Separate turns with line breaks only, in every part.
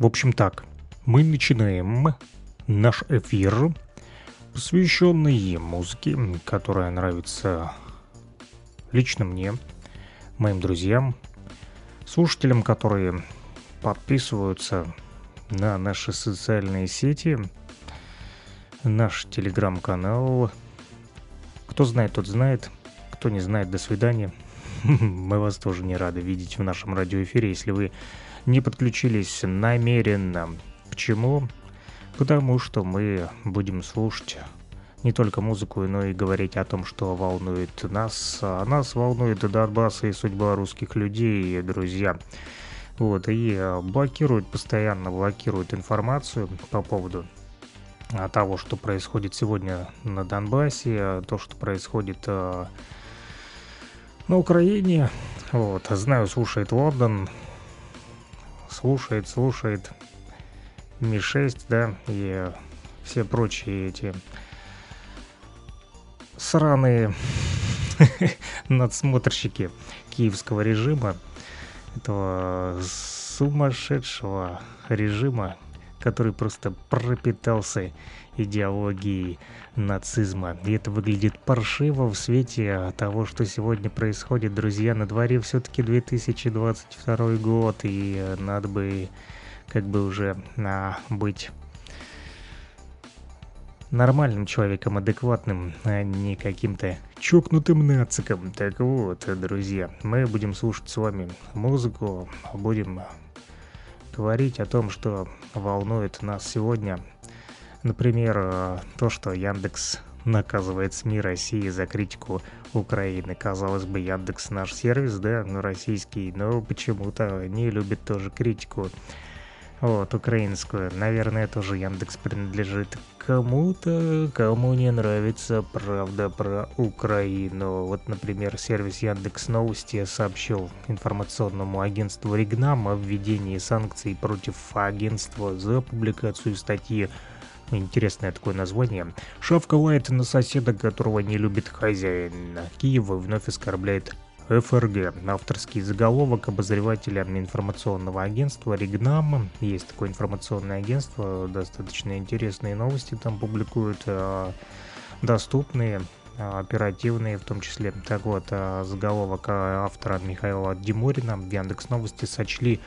В общем так, мы начинаем наш эфир, посвященный музыке, которая нравится лично мне, моим друзьям, слушателям, которые подписываются на наши социальные сети, наш телеграм-канал. Кто знает, тот знает. Кто не знает, до свидания. Мы вас тоже не рады видеть в нашем радиоэфире, если вы не подключились намеренно. Почему? Потому что мы будем слушать не только музыку, но и говорить о том, что волнует нас. А нас волнует Донбасс и судьба русских людей, друзья. Вот, и э, блокируют, постоянно блокируют информацию по поводу того, что происходит сегодня на Донбассе, то, что происходит а, на Украине. Вот, знаю, слушает Лондон, слушает, слушает Ми-6, да, и все прочие эти сраные надсмотрщики киевского режима, этого сумасшедшего режима, который просто пропитался идеологией нацизма. И это выглядит паршиво в свете того, что сегодня происходит. Друзья, на дворе все-таки 2022 год, и надо бы как бы уже а, быть нормальным человеком, адекватным, а не каким-то чокнутым нациком. Так вот, друзья, мы будем слушать с вами музыку, будем говорить о том, что волнует нас сегодня. Например, то, что Яндекс наказывает СМИ России за критику Украины. Казалось бы, Яндекс наш сервис, да, но российский, но почему-то не любит тоже критику. Вот, украинскую. Наверное, тоже Яндекс принадлежит кому-то, кому не нравится правда про Украину. Вот, например, сервис Яндекс Новости сообщил информационному агентству Ригнам о введении санкций против агентства за публикацию статьи Интересное такое название. Шавка лает на соседа, которого не любит хозяин. Киев вновь оскорбляет ФРГ. Авторский заголовок обозревателя информационного агентства Ригнам. Есть такое информационное агентство, достаточно интересные новости там публикуют, а, доступные, оперативные в том числе. Так вот, а, заголовок автора Михаила Диморина в Яндекс Новости сочли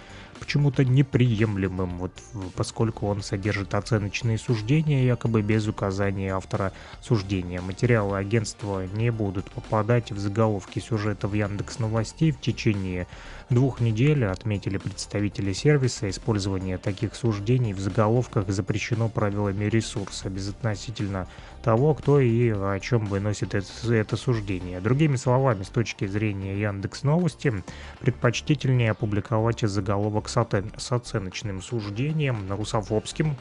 почему-то неприемлемым, вот, поскольку он содержит оценочные суждения, якобы без указания автора суждения. Материалы агентства не будут попадать в заголовки сюжета в Яндекс Новостей в течение двух недель, отметили представители сервиса. Использование таких суждений в заголовках запрещено правилами ресурса безотносительно того, кто и о чем выносит это, это суждение. Другими словами, с точки зрения Яндекс Новости, предпочтительнее опубликовать заголовок с оценочным суждением, русофобским, а,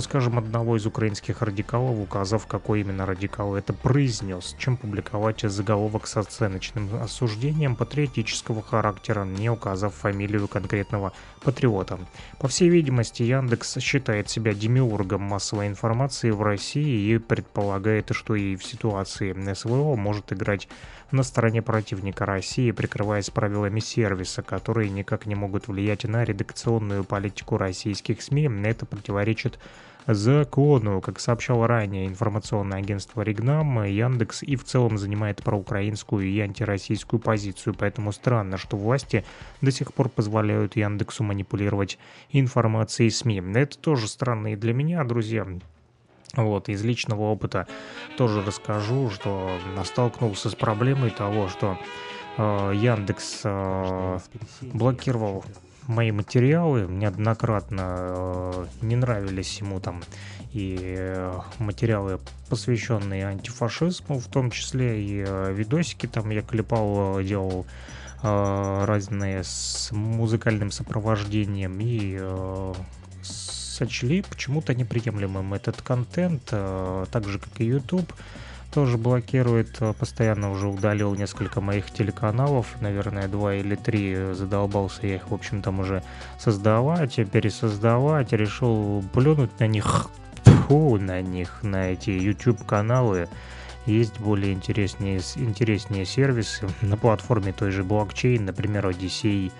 скажем, одного из украинских радикалов, указав, какой именно радикал это произнес, чем публиковать заголовок с оценочным осуждением патриотического характера, не указав фамилию конкретного патриота. По всей видимости, Яндекс считает себя демиургом массовой информации в России и предполагает, что и в ситуации СВО может играть на стороне противника России, прикрываясь правилами сервиса, которые никак не могут влиять на редакционную политику российских СМИ. Это противоречит закону. Как сообщало ранее информационное агентство Ригнам, Яндекс и в целом занимает проукраинскую и антироссийскую позицию, поэтому странно, что власти до сих пор позволяют Яндексу манипулировать информацией СМИ. Это тоже странно и для меня, друзья. Вот, из личного опыта тоже расскажу, что столкнулся с проблемой того, что э, Яндекс э, блокировал мои материалы. Неоднократно э, не нравились ему там и э, материалы, посвященные антифашизму, в том числе и э, видосики там я клепал, делал разные с музыкальным сопровождением и сочли почему-то неприемлемым. Этот контент, так же как и YouTube тоже блокирует, э, постоянно уже удалил несколько моих телеканалов, наверное, два или три, задолбался я их, в общем, там уже создавать, пересоздавать, решил плюнуть на них, фу, на них, на эти YouTube-каналы, есть более интереснее, интереснее сервисы на платформе той же блокчейн, например, Odyssey,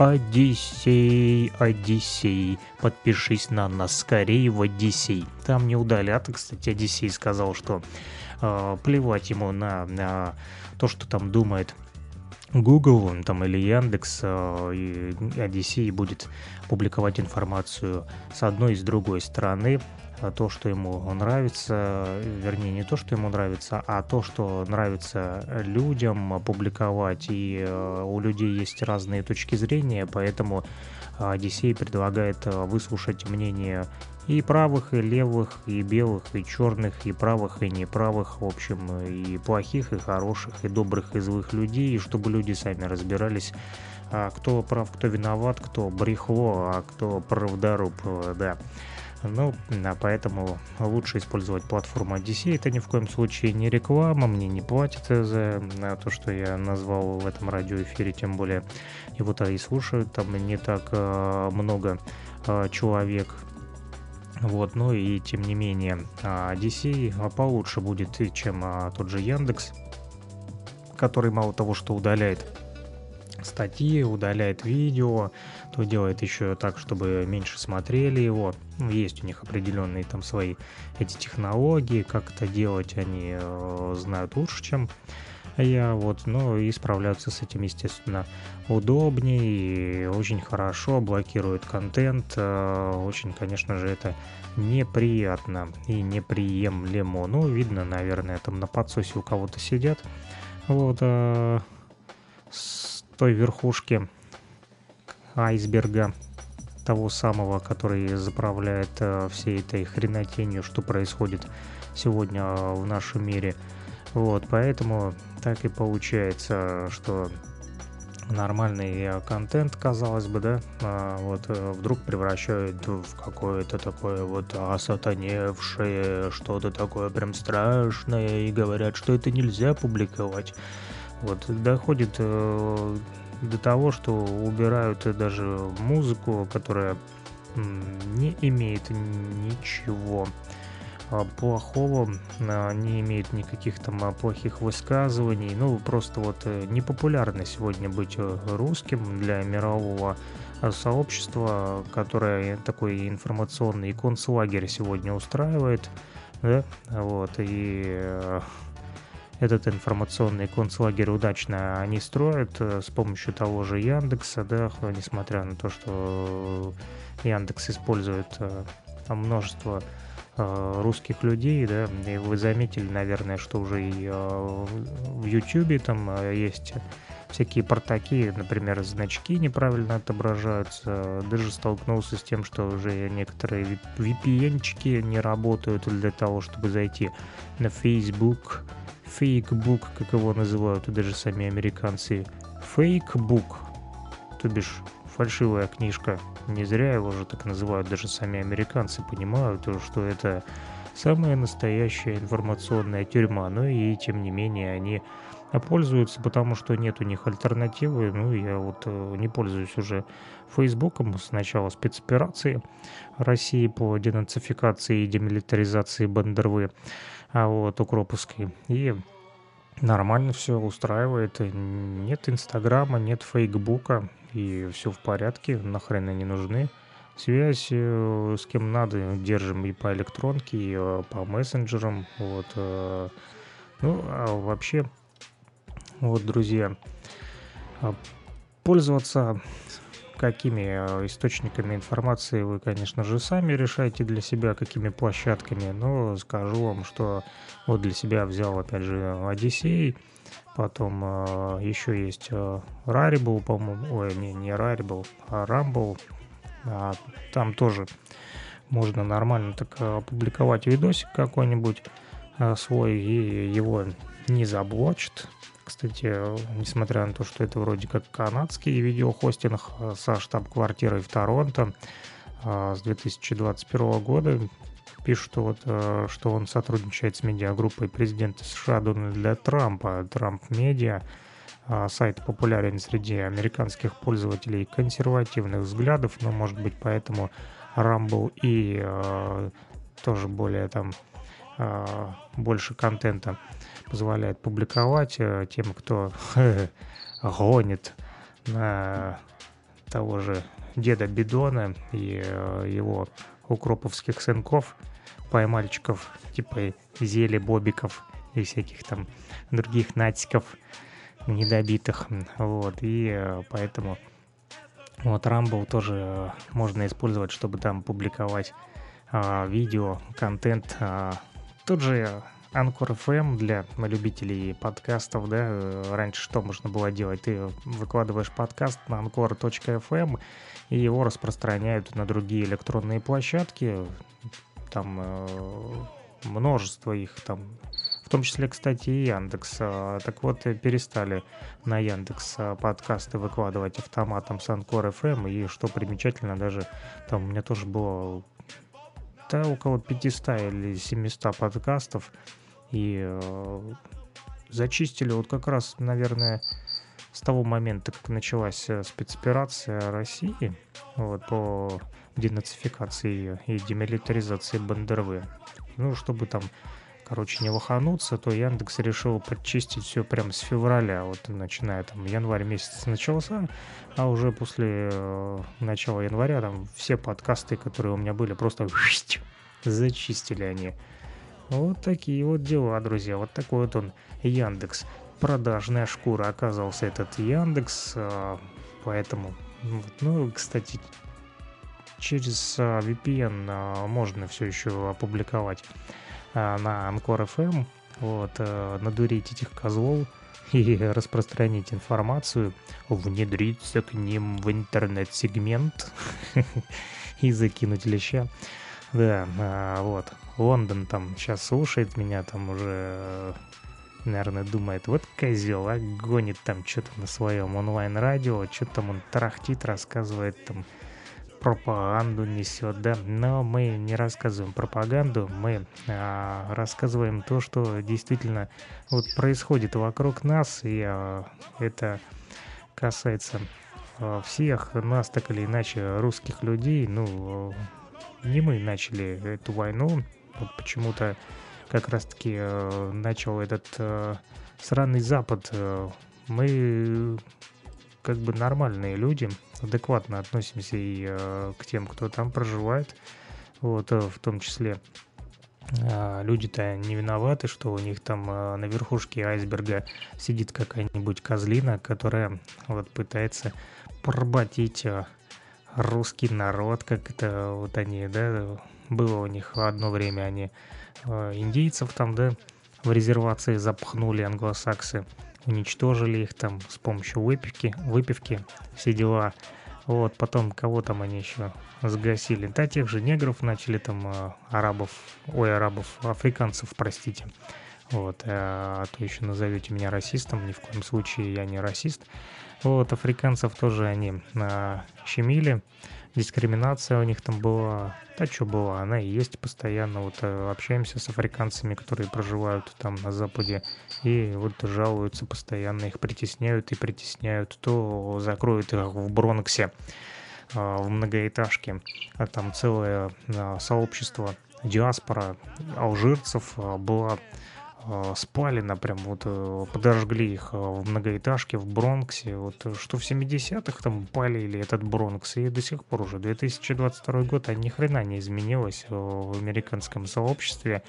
Одиссей, Одиссей, подпишись на нас скорее в Одиссей. Там не удалят, кстати, Одиссей сказал, что э, плевать ему на, на то, что там думает Google там, или Яндекс э, Одиссей будет публиковать информацию с одной и с другой стороны. А то, что ему нравится, вернее, не то, что ему нравится, а то, что нравится людям публиковать. И э, у людей есть разные точки зрения, поэтому Одиссей предлагает э, выслушать мнение и правых, и левых, и белых, и черных, и правых, и неправых, в общем, и плохих, и хороших, и добрых, и злых людей, и чтобы люди сами разбирались, а кто прав, кто виноват, кто брехло, а кто правдоруб, да. Ну, а поэтому лучше использовать платформу Odyssey. Это ни в коем случае не реклама, мне не платят за то, что я назвал в этом радиоэфире, тем более его-то и слушают там не так э, много э, человек. Вот, ну и тем не менее, Odyssey получше будет, чем а, тот же Яндекс, который мало того, что удаляет статьи, удаляет видео, то делает еще так, чтобы меньше смотрели его. Ну, есть у них определенные там свои эти технологии, как это делать, они э, знают лучше, чем я вот, ну и справляются с этим, естественно, удобнее и очень хорошо, блокируют контент, э, очень, конечно же, это неприятно и неприемлемо. Ну, видно, наверное, там на подсосе у кого-то сидят, вот, э, с той верхушки айсберга, того самого, который заправляет э, всей этой хренотенью, что происходит сегодня э, в нашем мире. Вот, поэтому так и получается, что нормальный э, контент, казалось бы, да, а вот вдруг превращают в какое-то такое вот осатаневшее, что-то такое прям страшное, и говорят, что это нельзя публиковать. Вот доходит до того, что убирают даже музыку, которая не имеет ничего а, плохого, а, не имеет никаких там а, плохих высказываний. Ну, просто вот э, непопулярно сегодня быть э, русским для мирового сообщества, которое такой информационный концлагерь сегодня устраивает, да, вот, и э, этот информационный концлагерь удачно они строят с помощью того же Яндекса, да, несмотря на то, что Яндекс использует множество Э, русских людей, да, и вы заметили, наверное, что уже и э, в Ютубе там э, есть всякие портаки, например, значки неправильно отображаются. Даже столкнулся с тем, что уже некоторые VPN-чики не работают для того, чтобы зайти на Facebook, фейкбук, как его называют даже сами американцы. Фейкбук, то бишь фальшивая книжка. Не зря его же так называют, даже сами американцы понимают, что это самая настоящая информационная тюрьма. Но и тем не менее они пользуются, потому что нет у них альтернативы. Ну, я вот э, не пользуюсь уже Фейсбуком с начала спецоперации России по денацификации и демилитаризации Бандервы, а вот укроповской. И нормально все устраивает. Нет Инстаграма, нет Фейсбука, и все в порядке, нахрен они нужны. Связь э, с кем надо держим и по электронке, и э, по мессенджерам. Вот. Э. Ну, а вообще, вот, друзья, а, пользоваться какими источниками информации вы, конечно же, сами решаете для себя, какими площадками, но скажу вам, что вот для себя взял, опять же, Одиссей, Потом э, еще есть э, по-моему. Ой, не, не Rarible, а Rumble. А, там тоже можно нормально так э, опубликовать видосик какой-нибудь э, свой, и его не заблочат. Кстати, несмотря на то, что это вроде как канадский видеохостинг э, со штаб-квартирой в Торонто э, с 2021 года, пишут, вот, э, что он сотрудничает с медиагруппой президента США Дональда Трампа, Трамп Медиа. Сайт популярен среди американских пользователей консервативных взглядов, но, может быть, поэтому Rumble и э, тоже более там э, больше контента позволяет публиковать э, тем, кто гонит на того же деда Бидона и его укроповских сынков, поймальчиков, типа Зели, Бобиков и всяких там других натиков недобитых. Вот, и поэтому вот Rumble тоже можно использовать, чтобы там публиковать а, видео, контент. А, тот же Анкор FM для любителей подкастов, да, раньше что можно было делать? Ты выкладываешь подкаст на anchor.fm, и его распространяют на другие электронные площадки, там э, множество их, там в том числе, кстати, и Яндекс. А, так вот, перестали на Яндекс а, подкасты выкладывать автоматом с Анкор FM, и что примечательно, даже там у меня тоже было да, около 500 или 700 подкастов, и э, зачистили вот как раз, наверное, с того момента, как началась э, спецоперация России вот, по денацификации и демилитаризации Бандервы. Ну, чтобы там короче, не лохануться, то Яндекс решил подчистить все прямо с февраля, вот начиная там январь месяц начался, а уже после э, начала января там все подкасты, которые у меня были, просто зачистили они. Вот такие вот дела, друзья, вот такой вот он Яндекс. Продажная шкура оказался этот Яндекс, э, поэтому, вот, ну, кстати, через э, VPN можно все еще опубликовать а, на Анкор FM, вот, надурить этих козлов и распространить информацию, внедриться к ним в интернет-сегмент и закинуть леща. Да, а, вот. Лондон там сейчас слушает меня, там уже, наверное, думает, вот козел, а гонит там что-то на своем онлайн-радио, что-то там он тарахтит, рассказывает там пропаганду несет, да, но мы не рассказываем пропаганду, мы а, рассказываем то, что действительно вот происходит вокруг нас, и а, это касается а, всех нас, так или иначе, русских людей, ну, не мы начали эту войну, вот почему-то как раз-таки э, начал этот э, сраный Запад. Э, мы как бы нормальные люди, адекватно относимся и э, к тем, кто там проживает, вот, э, в том числе э, люди-то не виноваты, что у них там э, на верхушке айсберга сидит какая-нибудь козлина, которая вот пытается поработить э, русский народ, как это вот они, да, было у них одно время, они э, индейцев там, да, в резервации запхнули англосаксы, уничтожили их там с помощью выпивки, выпивки, все дела. Вот, потом кого там они еще сгасили? Да, тех же негров начали там, э, арабов, ой, арабов, африканцев, простите. Вот, а, а то еще назовете меня расистом, ни в коем случае я не расист. Вот, африканцев тоже они а, щемили, дискриминация у них там была, да что была, она и есть постоянно. Вот э, общаемся с африканцами, которые проживают там на Западе, и вот жалуются постоянно, их притесняют и притесняют, то закроют их в Бронксе, а, в многоэтажке, а там целое а, сообщество диаспора алжирцев была а, спалено, прям вот э, подожгли их в многоэтажке в Бронксе, вот что в 70-х там палили этот Бронкс, и до сих пор уже. 2022 год, а ни хрена не изменилось в американском сообществе,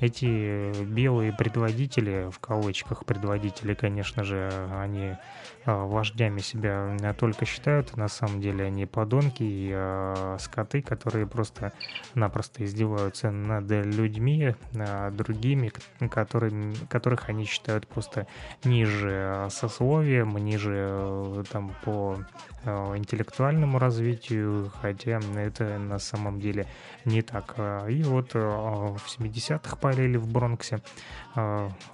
эти белые предводители, в кавычках предводители, конечно же, они а, вождями себя только считают, на самом деле они подонки и а, скоты, которые просто-напросто издеваются над людьми, а, другими, которыми, которых они считают просто ниже сословием, ниже там по интеллектуальному развитию, хотя это на самом деле не так. И вот в 70-х палили в Бронксе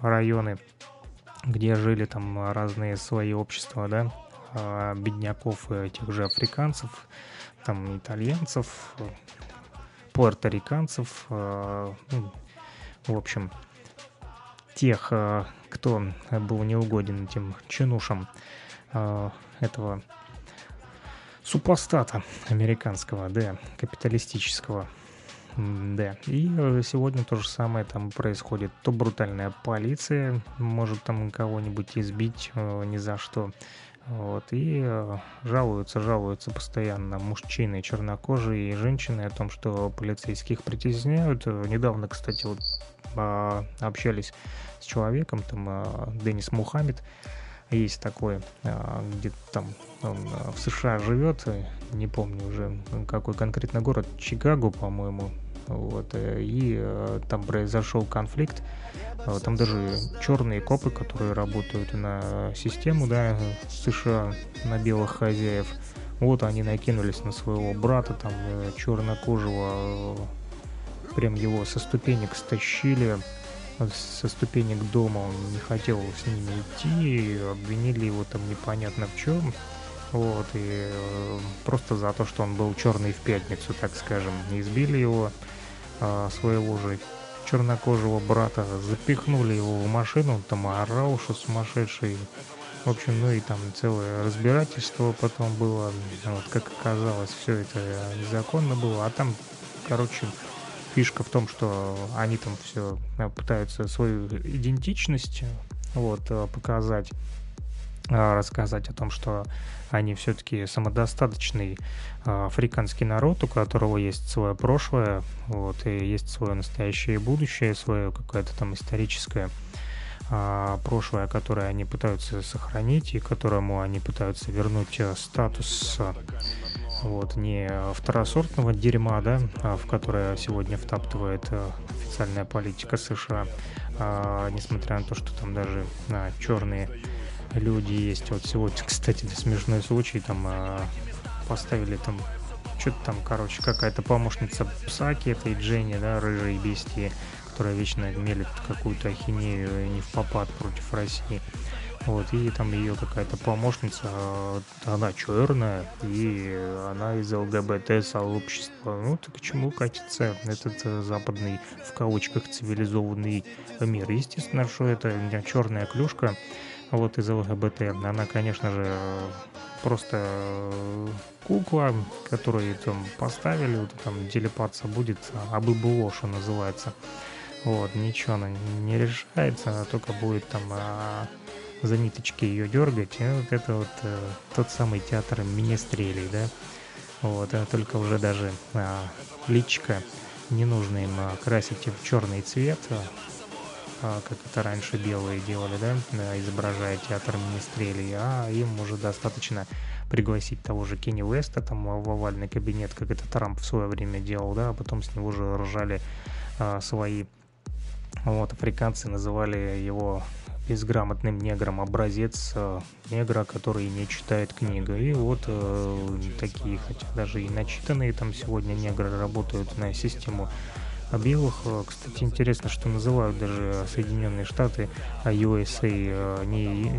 районы где жили там разные свои общества, да, а, бедняков, тех же африканцев, там итальянцев, пуэрториканцев, а, ну, в общем, тех, а, кто был неугоден этим чинушам этого супостата американского, да, капиталистического. Да, и э, сегодня то же самое там происходит. То брутальная полиция может там кого-нибудь избить э, ни за что. Вот, и э, жалуются, жалуются постоянно мужчины чернокожие и женщины о том, что полицейских притесняют. Недавно, кстати, вот а, общались с человеком, там Денис Мухаммед, есть такой, где-то там он в США живет, не помню уже какой конкретно город, Чикаго, по-моему, вот, э, и э, там произошел конфликт, э, там даже черные копы, которые работают на систему, да, США, на белых хозяев, вот они накинулись на своего брата, там, чернокожего, прям его со ступенек стащили, со ступенек дома он не хотел с ними идти, обвинили его там непонятно в чем, вот, и э, просто за то, что он был черный в пятницу, так скажем, избили его, э, своего же чернокожего брата, запихнули его в машину, он там орал, что сумасшедший. В общем, ну и там целое разбирательство потом было, вот, как оказалось, все это незаконно было, а там, короче, фишка в том, что они там все э, пытаются свою идентичность вот, э, показать, а, рассказать о том, что они все-таки самодостаточный а, африканский народ, у которого есть свое прошлое, вот, и есть свое настоящее и будущее, свое какое-то там историческое а, прошлое, которое они пытаются сохранить и которому они пытаются вернуть э, статус вот, не второсортного дерьма, да, в которое сегодня втаптывает э, официальная политика США, а, несмотря на то, что там даже а, черные люди есть. Вот сегодня, кстати, смешной случай, там а, поставили там что-то там, короче, какая-то помощница Псаки, этой Дженни, да, рыжей бестии, которая вечно мелит какую-то ахинею не в попад против России. Вот, и там ее какая-то помощница, а, она черная, и она из ЛГБТ-сообщества. Ну, так к чему катится этот э, западный, в кавычках, цивилизованный мир? Естественно, что это черная клюшка, вот из ЛГБТ. Она, конечно же, просто кукла, которую там поставили, вот там телепаться будет, а бы было, что называется. Вот, ничего она не решается, она только будет там а, за ниточки ее дергать. И вот это вот а, тот самый театр министрелей, да. Вот, а только уже даже а, личка не нужно им а, красить в черный цвет, а, как это раньше белые делали, да, изображая театр министрелей, а им уже достаточно пригласить того же Кенни Уэста там в овальный кабинет, как это Трамп в свое время делал, да, а потом с него же ржали а, свои вот, африканцы называли его безграмотным негром образец э, негра, который не читает книгу. И вот э, такие, хотя даже и начитанные там сегодня негры работают на систему о белых, э, кстати, интересно, что называют даже Соединенные Штаты а USA э, не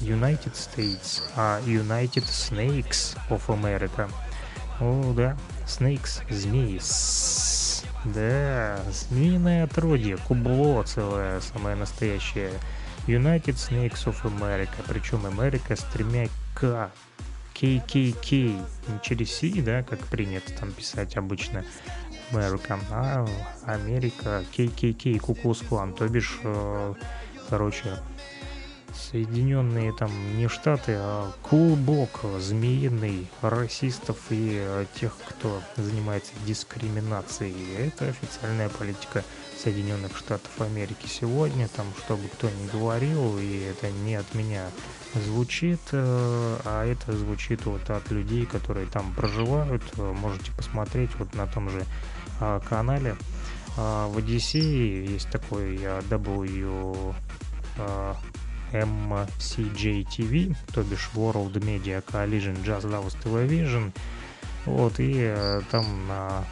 United States, а United Snakes of America. О, да, Snakes, змеи. Да, змеиное отродье, кубло целое, самое настоящее. United Snakes of America, причем Америка с тремя К. KKK, не через C, да, как принято там писать обычно, America, а Америка, KKK, Куклус Клан, то бишь, э, короче, Соединенные там не штаты, а клубок змеиный расистов и э, тех, кто занимается дискриминацией. Это официальная политика Соединенных Штатов Америки сегодня, там, чтобы кто ни говорил, и это не от меня звучит, э, а это звучит вот от людей, которые там проживают. Можете посмотреть вот на том же а, канале. А, в Одиссее есть такой W MCJ TV, то бишь World Media Coalition Just Loves Television. Вот, и э, там а,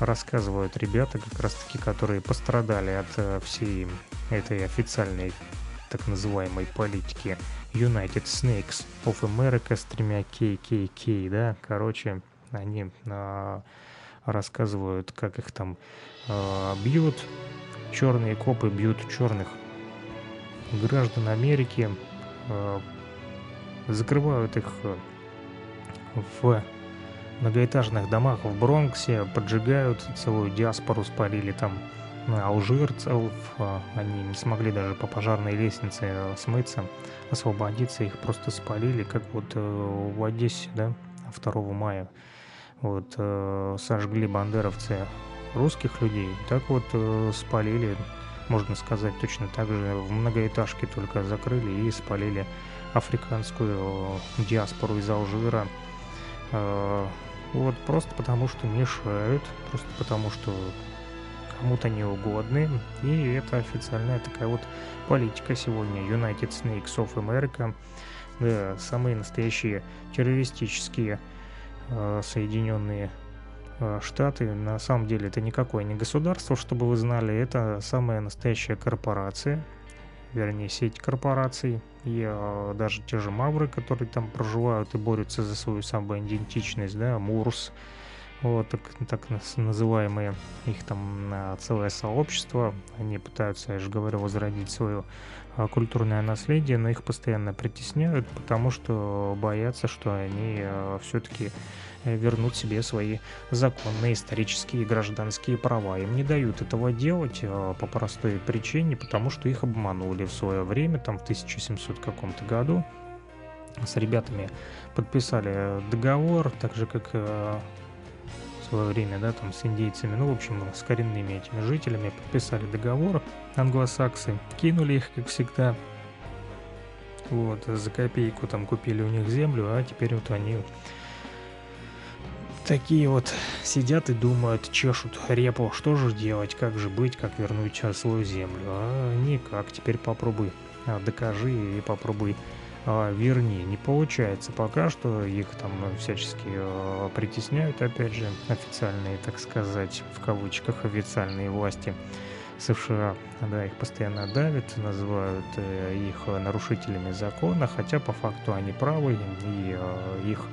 рассказывают ребята, как раз таки, которые пострадали от э, всей этой официальной так называемой политики United Snakes of America с тремя KKK, да, короче, они а, рассказывают, как их там э, бьют. Черные копы бьют черных граждан Америки, э, закрывают их в многоэтажных домах в Бронксе поджигают, целую диаспору спалили там алжирцев, а, они не смогли даже по пожарной лестнице смыться, освободиться, их просто спалили, как вот э, в Одессе, да, 2 мая. Вот э, сожгли бандеровцы русских людей, так вот спалили, можно сказать, точно так же в многоэтажке только закрыли и спалили африканскую диаспору из Алжира. Вот просто потому, что мешают, просто потому, что кому-то неугодны. И это официальная такая вот политика сегодня. United Snakes of America. Да, самые настоящие террористические э, Соединенные э, Штаты. На самом деле это никакое не государство, чтобы вы знали. Это самая настоящая корпорация. Вернее, сеть корпораций. И э, даже те же мавры, которые там проживают и борются за свою самоидентичность, да, Мурс, вот, так, так называемые, их там целое сообщество, они пытаются, я же говорю, возродить свое а, культурное наследие, но их постоянно притесняют, потому что боятся, что они а, все-таки э, вернут себе свои законные исторические и гражданские права. Им не дают этого делать а, по простой причине, потому что их обманули в свое время, там в 1700 каком-то году. С ребятами подписали договор, так же как свое время, да, там с индейцами, ну, в общем, с коренными этими жителями подписали договор англосаксы, кинули их, как всегда, вот, за копейку там купили у них землю, а теперь вот они такие вот сидят и думают, чешут репу, что же делать, как же быть, как вернуть свою землю, а никак, теперь попробуй, а, докажи и попробуй а, вернее, не получается пока что, их там всячески а, притесняют, опять же, официальные, так сказать, в кавычках, официальные власти США, да, их постоянно давят, называют э, их нарушителями закона, хотя по факту они правы, и а, их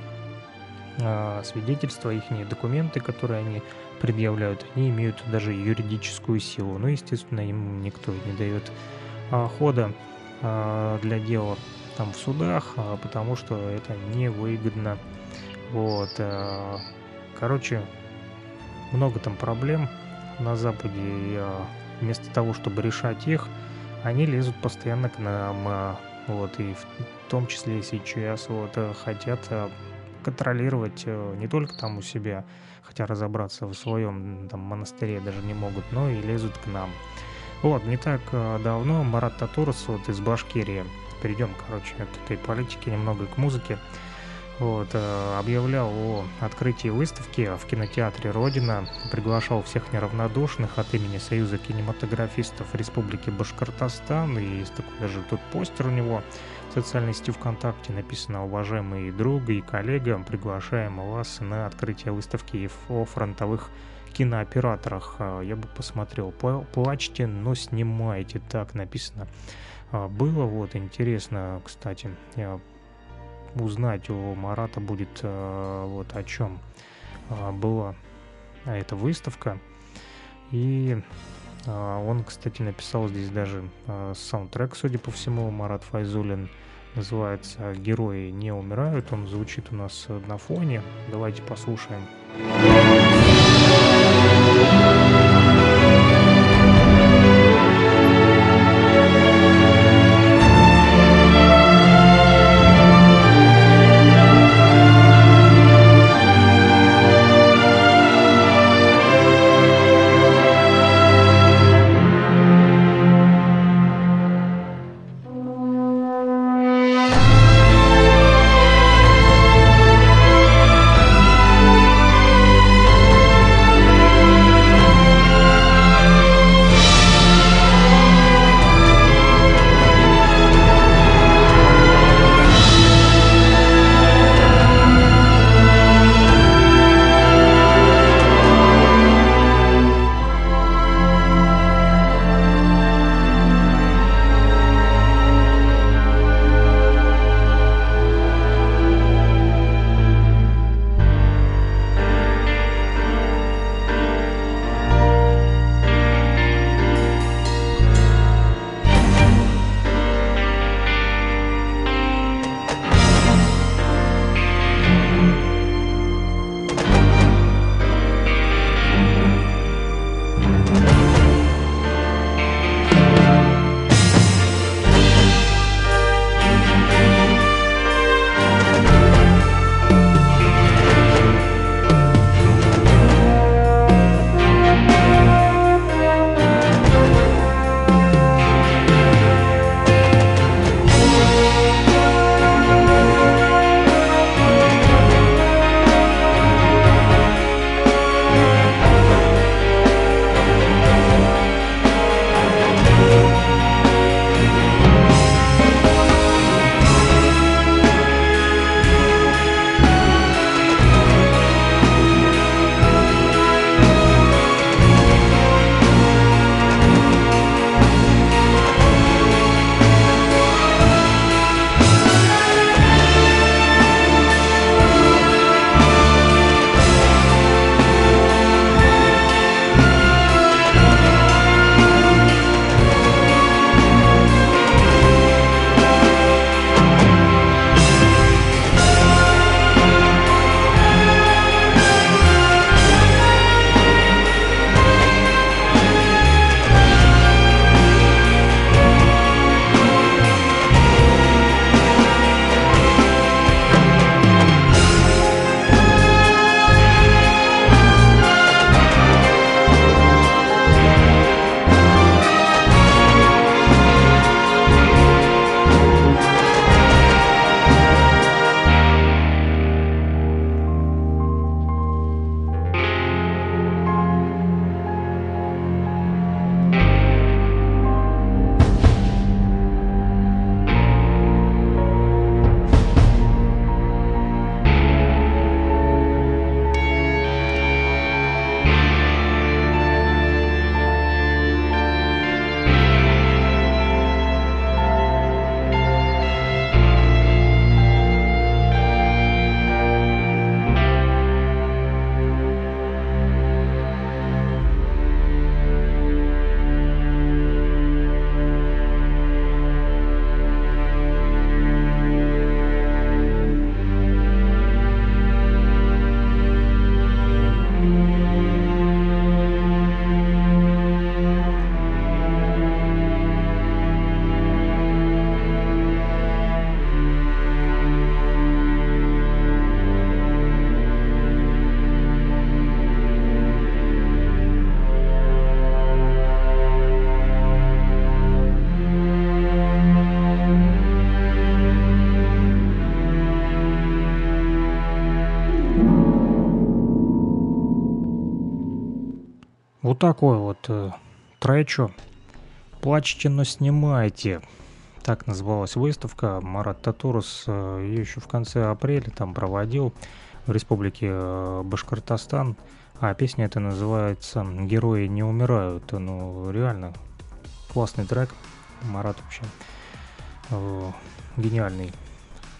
свидетельства, их документы, которые они предъявляют, они имеют даже юридическую силу. Ну, естественно, им никто не дает хода для дела там в судах, потому что это невыгодно. Вот. Э, короче, много там проблем на Западе, а, вместо того, чтобы решать их, они лезут постоянно к нам. А, вот, и в том числе сейчас вот э, хотят э, контролировать не только там у себя, хотя разобраться в своем там монастыре даже не могут, но и лезут к нам. Вот, не так давно Марат Татурс вот из Башкирии перейдем, короче, к этой политике, немного к музыке. Вот, э, объявлял о открытии выставки в кинотеатре «Родина», приглашал всех неравнодушных от имени Союза кинематографистов Республики Башкортостан, и есть такой даже тут постер у него в социальной сети ВКонтакте. Написано «Уважаемый друг и коллега, приглашаем вас на открытие выставки о фронтовых кинооператорах». Э, я бы посмотрел, плачьте, но снимайте, так написано. А, было. Вот интересно, кстати, узнать у Марата будет а, вот о чем а, была эта выставка. И он, кстати, написал здесь даже саундтрек, судя по всему, Марат Файзулин. Называется «Герои не умирают». Он звучит у нас на фоне. Давайте послушаем. Вот такой вот э, тречо. Плачьте, но снимайте. Так называлась выставка. Марат Татурус э, ее еще в конце апреля там проводил в республике э, Башкортостан. А песня эта называется «Герои не умирают». Ну, реально классный трек. Марат вообще э, гениальный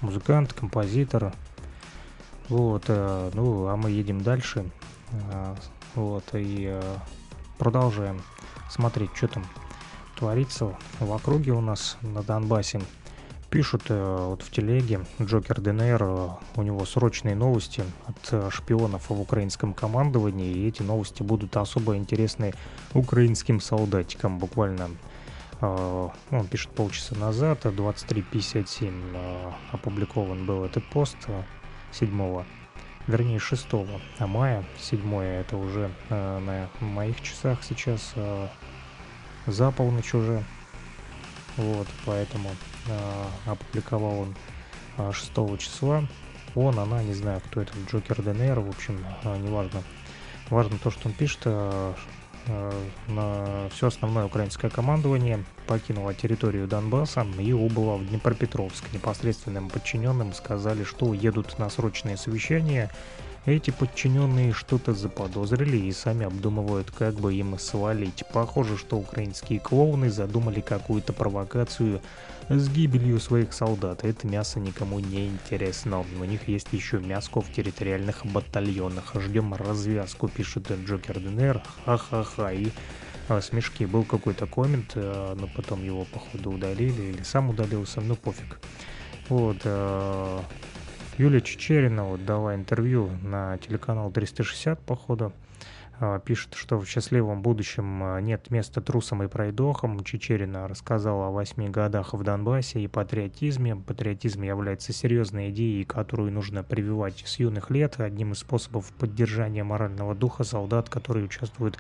музыкант, композитор. Вот, э, ну, а мы едем дальше. Э, вот, и э, продолжаем смотреть, что там творится в округе у нас на Донбассе. Пишут э, вот в телеге Джокер ДНР, э, у него срочные новости от э, шпионов в украинском командовании, и эти новости будут особо интересны украинским солдатикам. Буквально он пишет полчаса назад, 23.57 э, опубликован был этот пост э, 7 вернее 6 мая, 7 это уже э, на моих часах сейчас э, за полночь уже, вот, поэтому э, опубликовал он э, 6 числа. Он, она, не знаю, кто это, Джокер ДНР, в общем, э, неважно. Важно то, что он пишет, э, все основное украинское командование покинуло территорию Донбасса и убыло в Днепропетровск. Непосредственным подчиненным сказали, что едут на срочное совещание эти подчиненные что-то заподозрили и сами обдумывают, как бы им свалить. Похоже, что украинские клоуны задумали какую-то провокацию с гибелью своих солдат. Это мясо никому не интересно. У них есть еще мяско в территориальных батальонах. Ждем развязку, пишет Джокер ДНР. Ха-ха-ха. И а, смешки. Был какой-то коммент, а, но потом его, походу, удалили или сам удалился, ну пофиг. Вот, а, Юлия Чечерина вот дала интервью на телеканал 360, походу. А, пишет, что в счастливом будущем а, нет места трусам и пройдохам. Чечерина рассказала о восьми годах в Донбассе и патриотизме. Патриотизм является серьезной идеей, которую нужно прививать с юных лет. Одним из способов поддержания морального духа солдат, которые участвуют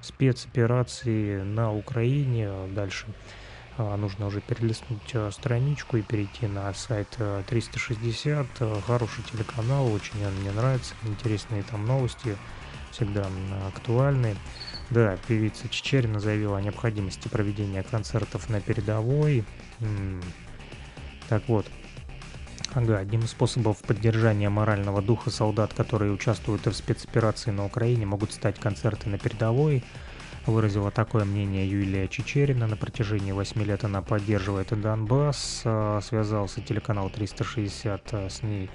в спецоперации на Украине. Дальше а, нужно уже перелистнуть а, страничку и перейти на сайт 360. А, хороший телеканал, очень он мне нравится, интересные там новости, всегда актуальные. Да, певица Чечерина заявила о необходимости проведения концертов на передовой. Так вот, Ага, одним из способов поддержания морального духа солдат, которые участвуют в спецоперации на Украине, могут стать концерты на передовой. Выразила такое мнение Юлия Чечерина. На протяжении 8 лет она поддерживает Донбасс. А, связался телеканал 360 а, с ней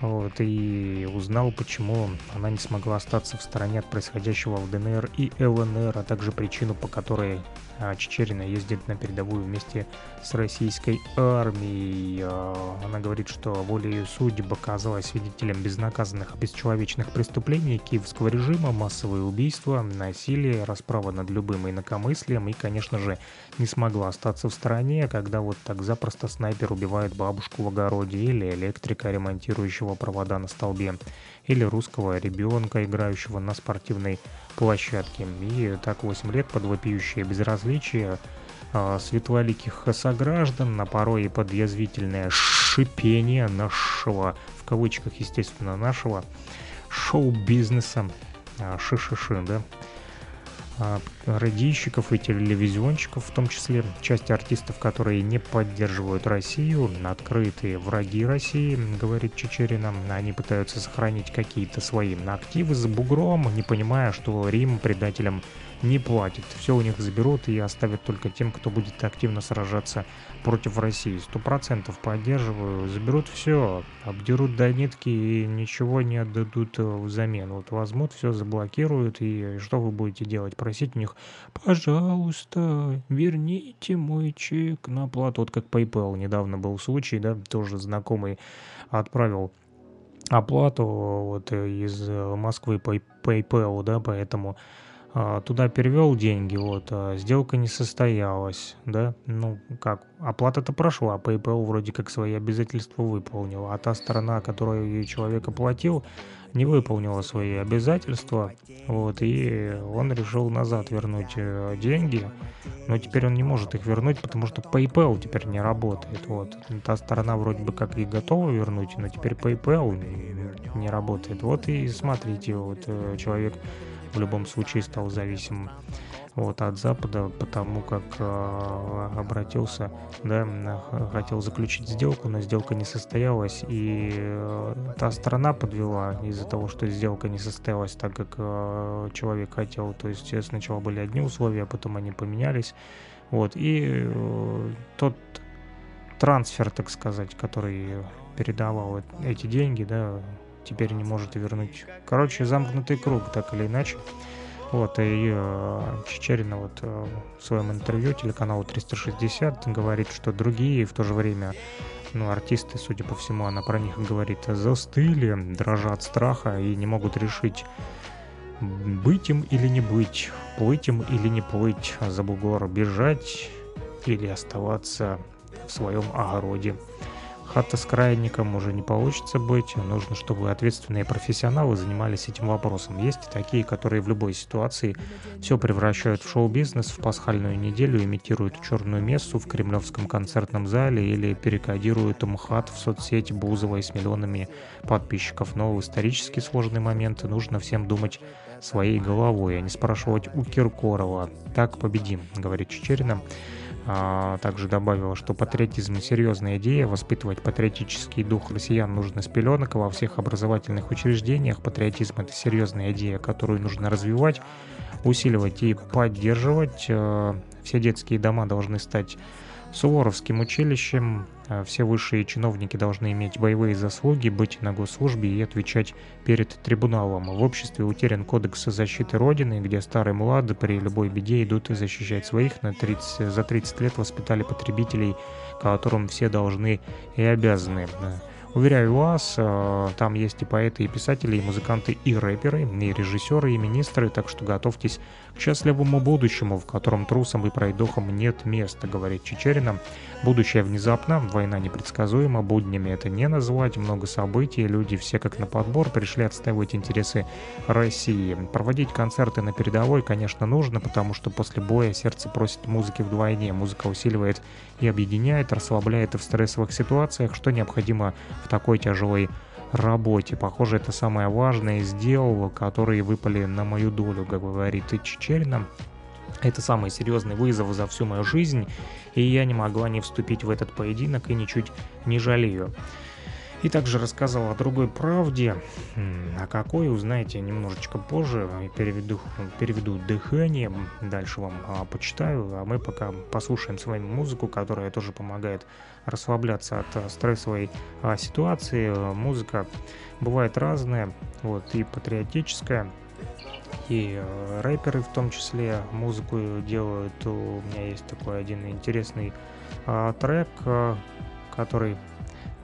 вот, и узнал, почему она не смогла остаться в стороне от происходящего в ДНР и ЛНР, а также причину, по которой Чечерина ездит на передовую вместе с российской армией. А, она говорит, что волей судеб оказалась свидетелем безнаказанных бесчеловечных преступлений киевского режима, массовые убийства, насилие, расправа над любым инакомыслием и, конечно же, не смогла остаться в стороне, когда вот так запросто снайпер убивает бабушку в огороде или электрика, ремонтирующего провода на столбе, или русского ребенка, играющего на спортивной площадке. И так 8 лет под вопиющее безразличие э, светлоликих сограждан, на порой под язвительное шипение нашего, в кавычках, естественно, нашего шоу-бизнеса, э, шишиши, да, а, радийщиков и телевизионщиков, в том числе части артистов, которые не поддерживают Россию, открытые враги России, говорит Чечерина. Они пытаются сохранить какие-то свои активы за бугром, не понимая, что Рим предателям не платит. Все у них заберут и оставят только тем, кто будет активно сражаться против России. Сто процентов поддерживаю. Заберут все, обдерут до нитки и ничего не отдадут взамен. Вот возьмут, все заблокируют. И что вы будете делать? Просить у них, пожалуйста, верните мой чек на плату. Вот как PayPal недавно был случай, да, тоже знакомый отправил оплату вот из Москвы по PayPal, да, поэтому туда перевел деньги, вот, а сделка не состоялась, да, ну как, оплата-то прошла, PayPal вроде как свои обязательства выполнил, а та сторона, которую человек оплатил, не выполнила свои обязательства, вот, и он решил назад вернуть э, деньги, но теперь он не может их вернуть, потому что PayPal теперь не работает, вот, та сторона вроде бы как и готова вернуть, но теперь PayPal не работает, вот, и смотрите, вот, э, человек в любом случае стал зависимым вот, от Запада, потому как э, обратился, да, хотел заключить сделку, но сделка не состоялась, и э, та страна подвела из-за того, что сделка не состоялась так, как э, человек хотел. То есть сначала были одни условия, а потом они поменялись. Вот, и э, тот трансфер, так сказать, который передавал эти деньги, да, теперь не может вернуть. Короче, замкнутый круг, так или иначе. Вот, и э, Чечерина вот э, в своем интервью телеканалу 360 говорит, что другие в то же время, ну, артисты, судя по всему, она про них говорит, застыли, дрожат от страха и не могут решить, быть им или не быть, плыть им или не плыть, за бугор бежать или оставаться в своем огороде. Хата с крайником уже не получится быть. Нужно, чтобы ответственные профессионалы занимались этим вопросом. Есть и такие, которые в любой ситуации все превращают в шоу-бизнес, в пасхальную неделю имитируют черную мессу в кремлевском концертном зале или перекодируют МХАТ в соцсети Бузовой с миллионами подписчиков. Но в исторически сложные моменты нужно всем думать своей головой, а не спрашивать у Киркорова. Так победим, говорит Чечерина. А, также добавила, что патриотизм – серьезная идея, воспитывать патриотический дух россиян нужно с пеленок, во всех образовательных учреждениях патриотизм – это серьезная идея, которую нужно развивать, усиливать и поддерживать. А, все детские дома должны стать Суворовским училищем а, все высшие чиновники должны иметь боевые заслуги, быть на госслужбе и отвечать перед трибуналом. В обществе утерян кодекс защиты Родины, где старые млады при любой беде идут защищать своих. На 30, за 30 лет воспитали потребителей, которым все должны и обязаны. Уверяю вас, э, там есть и поэты, и писатели, и музыканты, и рэперы, и режиссеры, и министры, так что готовьтесь к счастливому будущему, в котором трусам и пройдохам нет места, говорит Чечерина. Будущее внезапно, война непредсказуема, буднями это не назвать, много событий, люди все как на подбор пришли отстаивать интересы России. Проводить концерты на передовой, конечно, нужно, потому что после боя сердце просит музыки вдвойне. Музыка усиливает и объединяет, расслабляет и в стрессовых ситуациях, что необходимо в такой тяжелой работе. Похоже, это самое важное из дел, которые выпали на мою долю, как говорит Чечерина. Это самый серьезный вызов за всю мою жизнь, и я не могла не вступить в этот поединок и ничуть не жалею. И также рассказал о другой правде, а какой узнаете немножечко позже, переведу, переведу дыхание, дальше вам а, почитаю, а мы пока послушаем с вами музыку, которая тоже помогает расслабляться от а, стрессовой а, ситуации. Музыка бывает разная, вот, и патриотическая, и э, рэперы в том числе музыку делают. У меня есть такой один интересный э, трек, э, который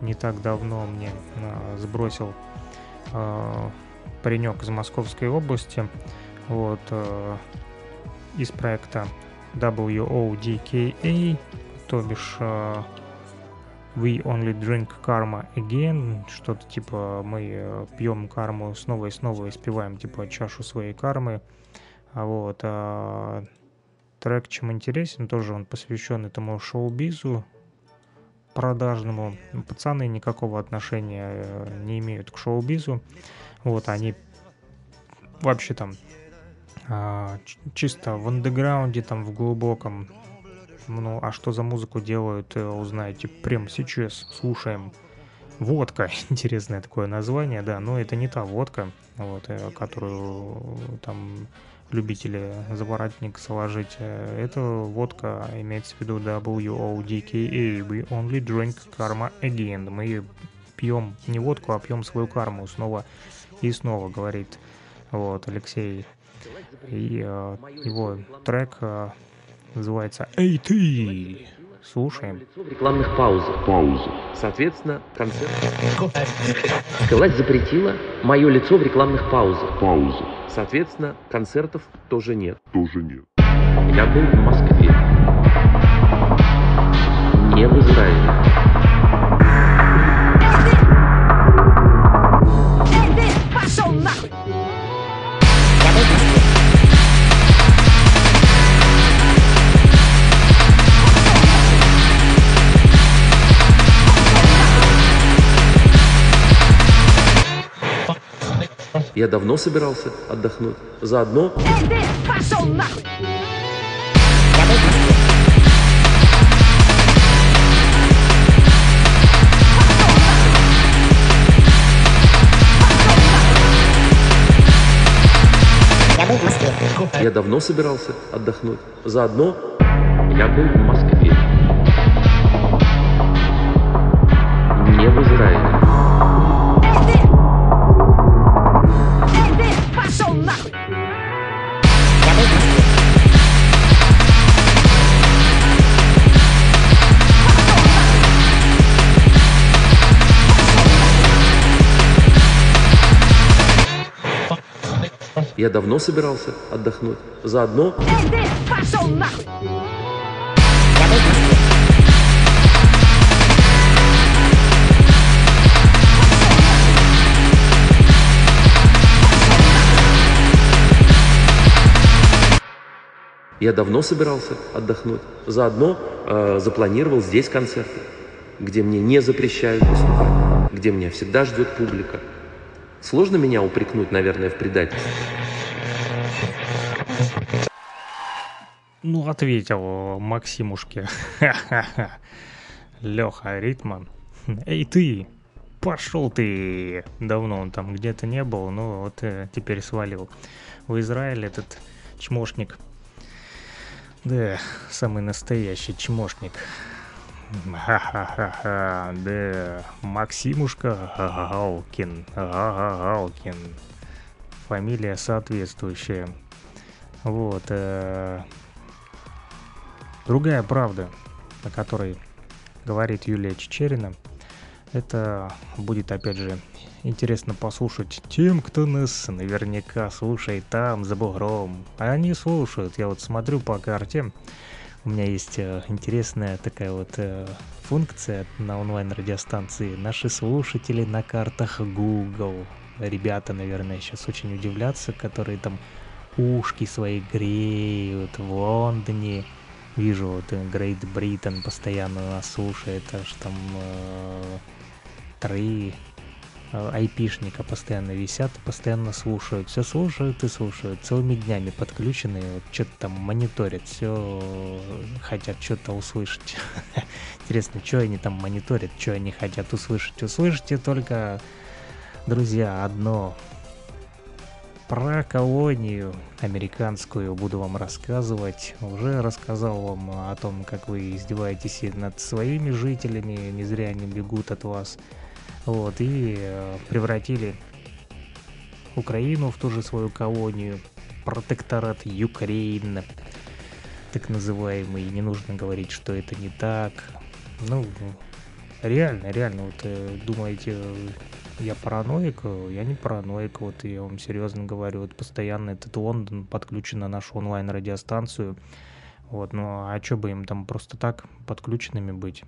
не так давно мне э, сбросил э, паренек из Московской области, вот, э, из проекта WODKA, то бишь We Only Drink Karma Again, что-то типа мы э, пьем карму снова и снова и типа чашу своей кармы, а вот, а, трек чем интересен, тоже он посвящен этому шоу-бизу, продажному. Пацаны никакого отношения э, не имеют к шоу-бизу. Вот, они вообще там а, чисто в андеграунде, там в глубоком. Ну, а что за музыку делают, э, узнаете прямо сейчас. Слушаем. Водка, интересное такое название, да, но это не та водка, вот, э, которую там любители заворотник сложить. Э, это водка имеется в виду WODKA. We only drink karma again. Мы пьем не водку, а пьем свою карму снова и снова, говорит вот Алексей. И э, его трек э, называется «Эй ты!» Слушаем.
В рекламных паузах. Пауза. Соответственно, концерт. Власть запретила мое лицо в рекламных паузах. Пауза. Соответственно, концертов тоже нет.
Тоже нет.
Я был в Москве. Не в Израиле. Я давно собирался отдохнуть. Заодно... Эй, ты, пошел нахуй! Я давно собирался отдохнуть. Заодно я был в Москве. Я давно собирался отдохнуть. Заодно... Ты, пошел нахуй! Я давно собирался отдохнуть. Заодно э, запланировал здесь концерты, где мне не запрещают выступать, где меня всегда ждет публика. Сложно меня упрекнуть, наверное, в предательстве.
Ну, ответил Максимушке. Леха Ритман. Эй, ты! Пошел ты! Давно он там где-то не был, но вот э, теперь свалил. В Израиле этот чмошник. Да, самый настоящий чмошник. Ха-ха-ха-ха, да, Максимушка Галкин, Галкин. Фамилия соответствующая. Вот, э, Другая правда, о которой говорит Юлия Чечерина, это будет, опять же, интересно послушать тем, кто нас наверняка слушает там, за бугром. А они слушают. Я вот смотрю по карте. У меня есть э, интересная такая вот э, функция на онлайн-радиостанции. Наши слушатели на картах Google. Ребята, наверное, сейчас очень удивлятся, которые там ушки свои греют в Лондоне, Вижу, вот Great Britain постоянно нас слушает, аж там э, три э, айпишника постоянно висят, постоянно слушают, все слушают и слушают, целыми днями подключены, вот, что-то там мониторят, все хотят что-то услышать. Интересно, что они там мониторят, что они хотят услышать. Услышите только, друзья, одно, про колонию американскую буду вам рассказывать. Уже рассказал вам о том, как вы издеваетесь над своими жителями, не зря они бегут от вас. Вот, и э, превратили Украину в ту же свою колонию, протекторат Украина, так называемый. Не нужно говорить, что это не так. Ну, реально, реально, вот э, думаете, я параноик, э, я не параноик, вот я вам серьезно говорю, вот постоянно этот Лондон подключен на нашу онлайн-радиостанцию, вот, ну а что бы им там просто так подключенными быть?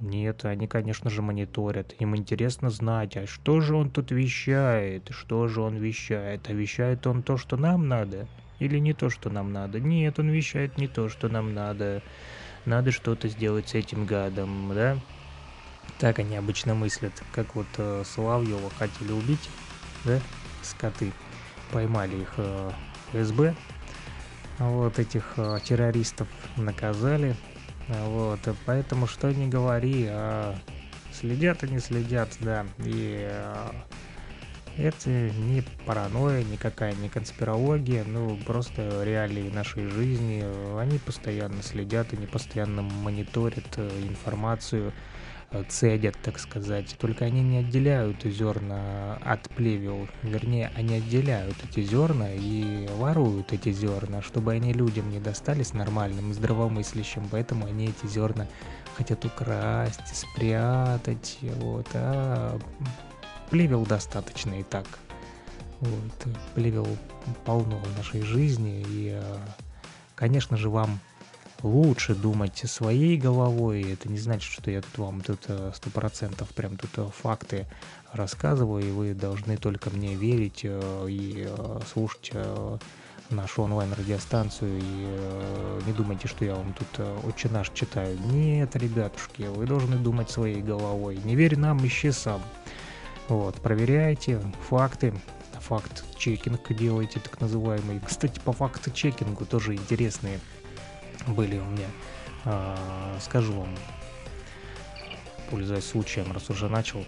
Нет, они, конечно же, мониторят. Им интересно знать, а что же он тут вещает, что же он вещает, а вещает он то, что нам надо, или не то, что нам надо. Нет, он вещает не то, что нам надо. Надо что-то сделать с этим гадом, да? Так они обычно мыслят, как вот э, Соловьева хотели убить, да, скоты. Поймали их э, СБ, вот этих э, террористов наказали, вот, поэтому что не говори, а следят они следят, да, и э, это не паранойя, никакая не конспирология, ну просто реалии нашей жизни, они постоянно следят, они постоянно мониторят э, информацию, цедят, так сказать. Только они не отделяют зерна от плевел. Вернее, они отделяют эти зерна и воруют эти зерна, чтобы они людям не достались нормальным, здравомыслящим. Поэтому они эти зерна хотят украсть, спрятать. Вот. А плевел достаточно и так. Вот. Плевел полно в нашей жизни. И, конечно же, вам лучше думать своей головой. Это не значит, что я тут вам тут э, сто процентов прям тут э, факты рассказываю, и вы должны только мне верить э, и слушать нашу онлайн-радиостанцию и не думайте, что я вам тут очень наш читаю. Нет, ребятушки, вы должны думать своей головой. Не верь нам, ищи сам. Вот, проверяйте факты, факт-чекинг делаете, так называемый. Кстати, по факт-чекингу тоже интересные были у меня. А, скажу вам, пользуясь случаем, раз уже начал,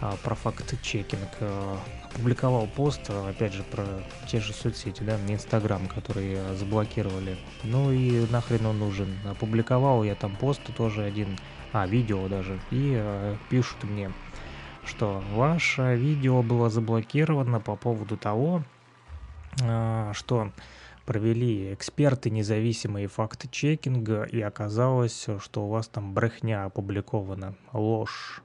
а, про факт-чекинг. А, опубликовал пост, опять же, про те же соцсети, да, Инстаграм, которые заблокировали. Ну и нахрен он нужен. Опубликовал я там пост тоже один, а, видео даже, и пишут мне, что ваше видео было заблокировано по поводу того, что провели эксперты независимые факт-чекинга, и оказалось, что у вас там брехня опубликована, ложь.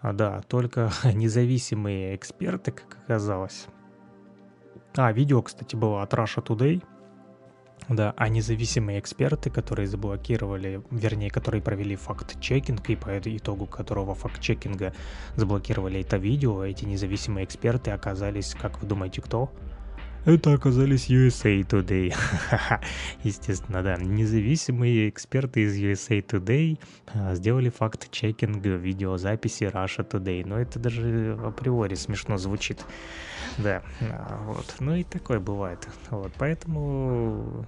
А, да, только независимые эксперты, как оказалось. А, видео, кстати, было от Russia Today. Да, а независимые эксперты, которые заблокировали, вернее, которые провели факт-чекинг, и по итогу которого факт-чекинга заблокировали это видео, эти независимые эксперты оказались, как вы думаете, кто? Это оказались USA Today. Естественно, да. Независимые эксперты из USA Today а, сделали факт-чекинг видеозаписи Russia Today. Но это даже априори смешно звучит. Да, а, вот. Ну и такое бывает. Вот, поэтому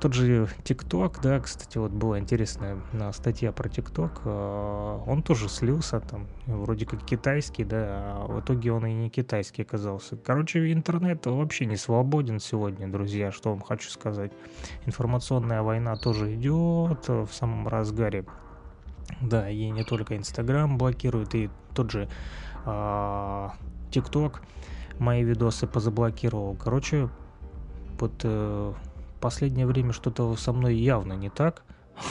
тот же ТикТок, да, кстати, вот была интересная статья про ТикТок, а, он тоже слился там, вроде как китайский, да, а в итоге он и не китайский оказался. Короче, интернет вообще не свободен сегодня, друзья, что вам хочу сказать. Информационная война тоже идет в самом разгаре. Да, и не только Инстаграм блокирует, и тот же а, ТикТок мои видосы позаблокировал. Короче, вот э, последнее время что-то со мной явно не так.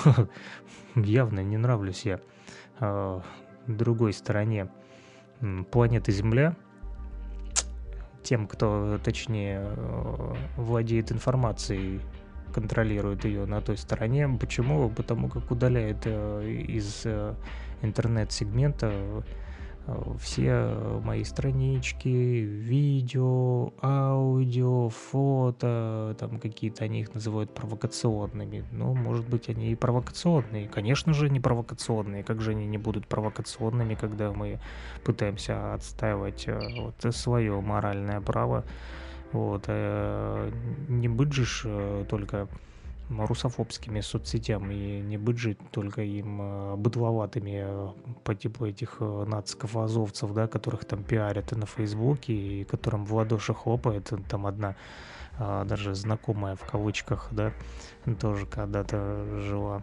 явно не нравлюсь я э, другой стороне планеты Земля. Тем, кто, точнее, э, владеет информацией, контролирует ее на той стороне. Почему? Потому как удаляет э, из э, интернет-сегмента все мои странички, видео, аудио, фото, там какие-то они их называют провокационными. Ну, может быть, они и провокационные. Конечно же, не провокационные. Как же они не будут провокационными, когда мы пытаемся отстаивать э, вот, свое моральное право. Вот, э, не быть же э, только русофобскими соцсетям и не быть жить только им э, быдловатыми э, по типу этих э, нациков-азовцев, да, которых там пиарят и на Фейсбуке, и которым в ладоши хлопает, там одна даже знакомая в кавычках, да, тоже когда-то жила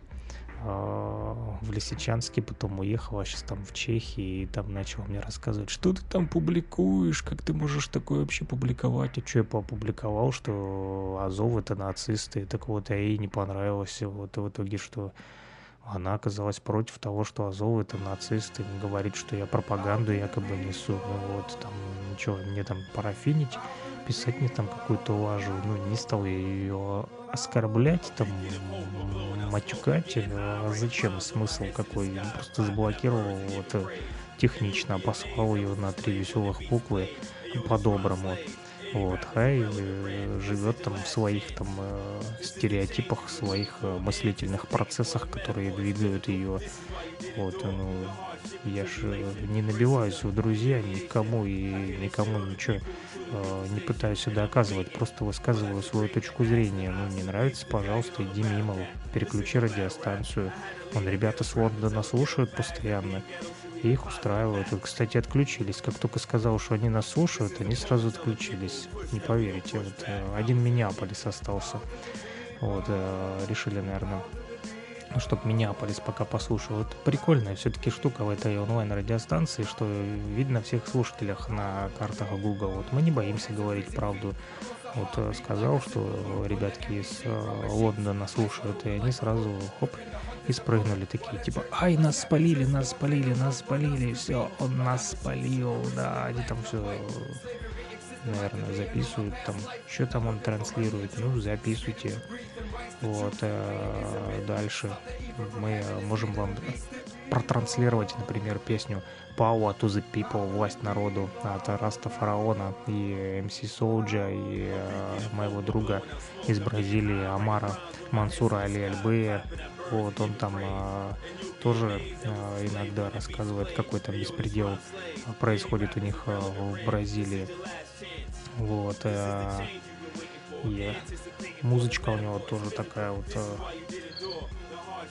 в Лисичанске, потом уехала, сейчас там в Чехии, и там начал мне рассказывать, что ты там публикуешь, как ты можешь такое вообще публиковать, и что я опубликовал, что Азов это нацисты, так вот, а ей не понравилось, вот, и в итоге, что она оказалась против того, что Азов это нацисты, говорит, что я пропаганду якобы несу, ну вот, там, ничего, мне там парафинить, писать мне там какую-то лажу, ну, не стал я ее оскорблять, там, матюкать, а зачем смысл какой? Я просто заблокировал вот э, технично, послал ее на три веселых буквы по-доброму. Вот, хай э, живет там в своих там э, стереотипах, своих мыслительных процессах, которые двигают ее. Вот, ну, я же не набиваюсь в друзья никому и никому ничего э, не пытаюсь доказывать, просто высказываю свою точку зрения. Ну, не нравится, пожалуйста, иди мимо, переключи радиостанцию. Вон, ребята с Лондона слушают постоянно, и их устраивают. Вот, кстати, отключились. Как только сказал, что они нас слушают, они сразу отключились. Не поверите, вот э, один Миннеаполис остался. Вот, э, решили, наверное, ну, чтобы Миннеаполис пока послушал. Вот прикольная все-таки штука в этой онлайн-радиостанции, что видно всех слушателях на картах Google. Вот мы не боимся говорить правду. Вот э, сказал, что ребятки из Лондона слушают, и они сразу хоп, и спрыгнули такие, типа, ай, нас спалили, нас спалили, нас спалили, все, он нас спалил, да, они там все наверное, записывают там, что там он транслирует, ну, записывайте. Вот, э, дальше мы можем вам протранслировать, например, песню Power to the People, власть народу от Раста Фараона и MC Soulja и э, моего друга из Бразилии Амара Мансура Али Альбея. Вот он там а, тоже а, иногда рассказывает, какой там беспредел происходит у них а, в Бразилии. Вот. А, и музычка у него тоже такая вот а,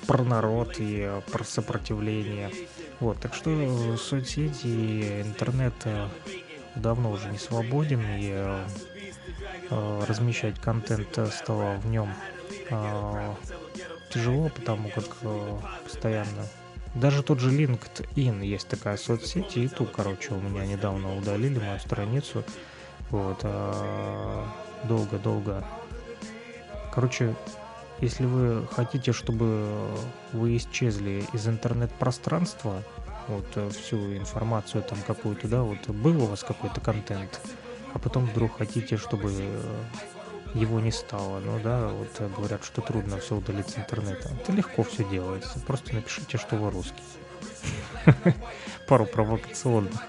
про народ и про сопротивление. Вот, так что соцсети, интернет давно уже не свободен, и э, размещать контент стало в нем э, тяжело, потому как э, постоянно даже тот же LinkedIn есть такая соцсеть, и ту, короче, у меня недавно удалили мою страницу. Вот, долго-долго. Короче, если вы хотите, чтобы вы исчезли из интернет-пространства, вот э, всю информацию там какую-то, да, вот был у вас какой-то контент, а потом вдруг хотите, чтобы э, его не стало, ну да, вот э, говорят, что трудно все удалить с интернета. Это легко все делается, просто напишите, что вы русский. Пару провокационных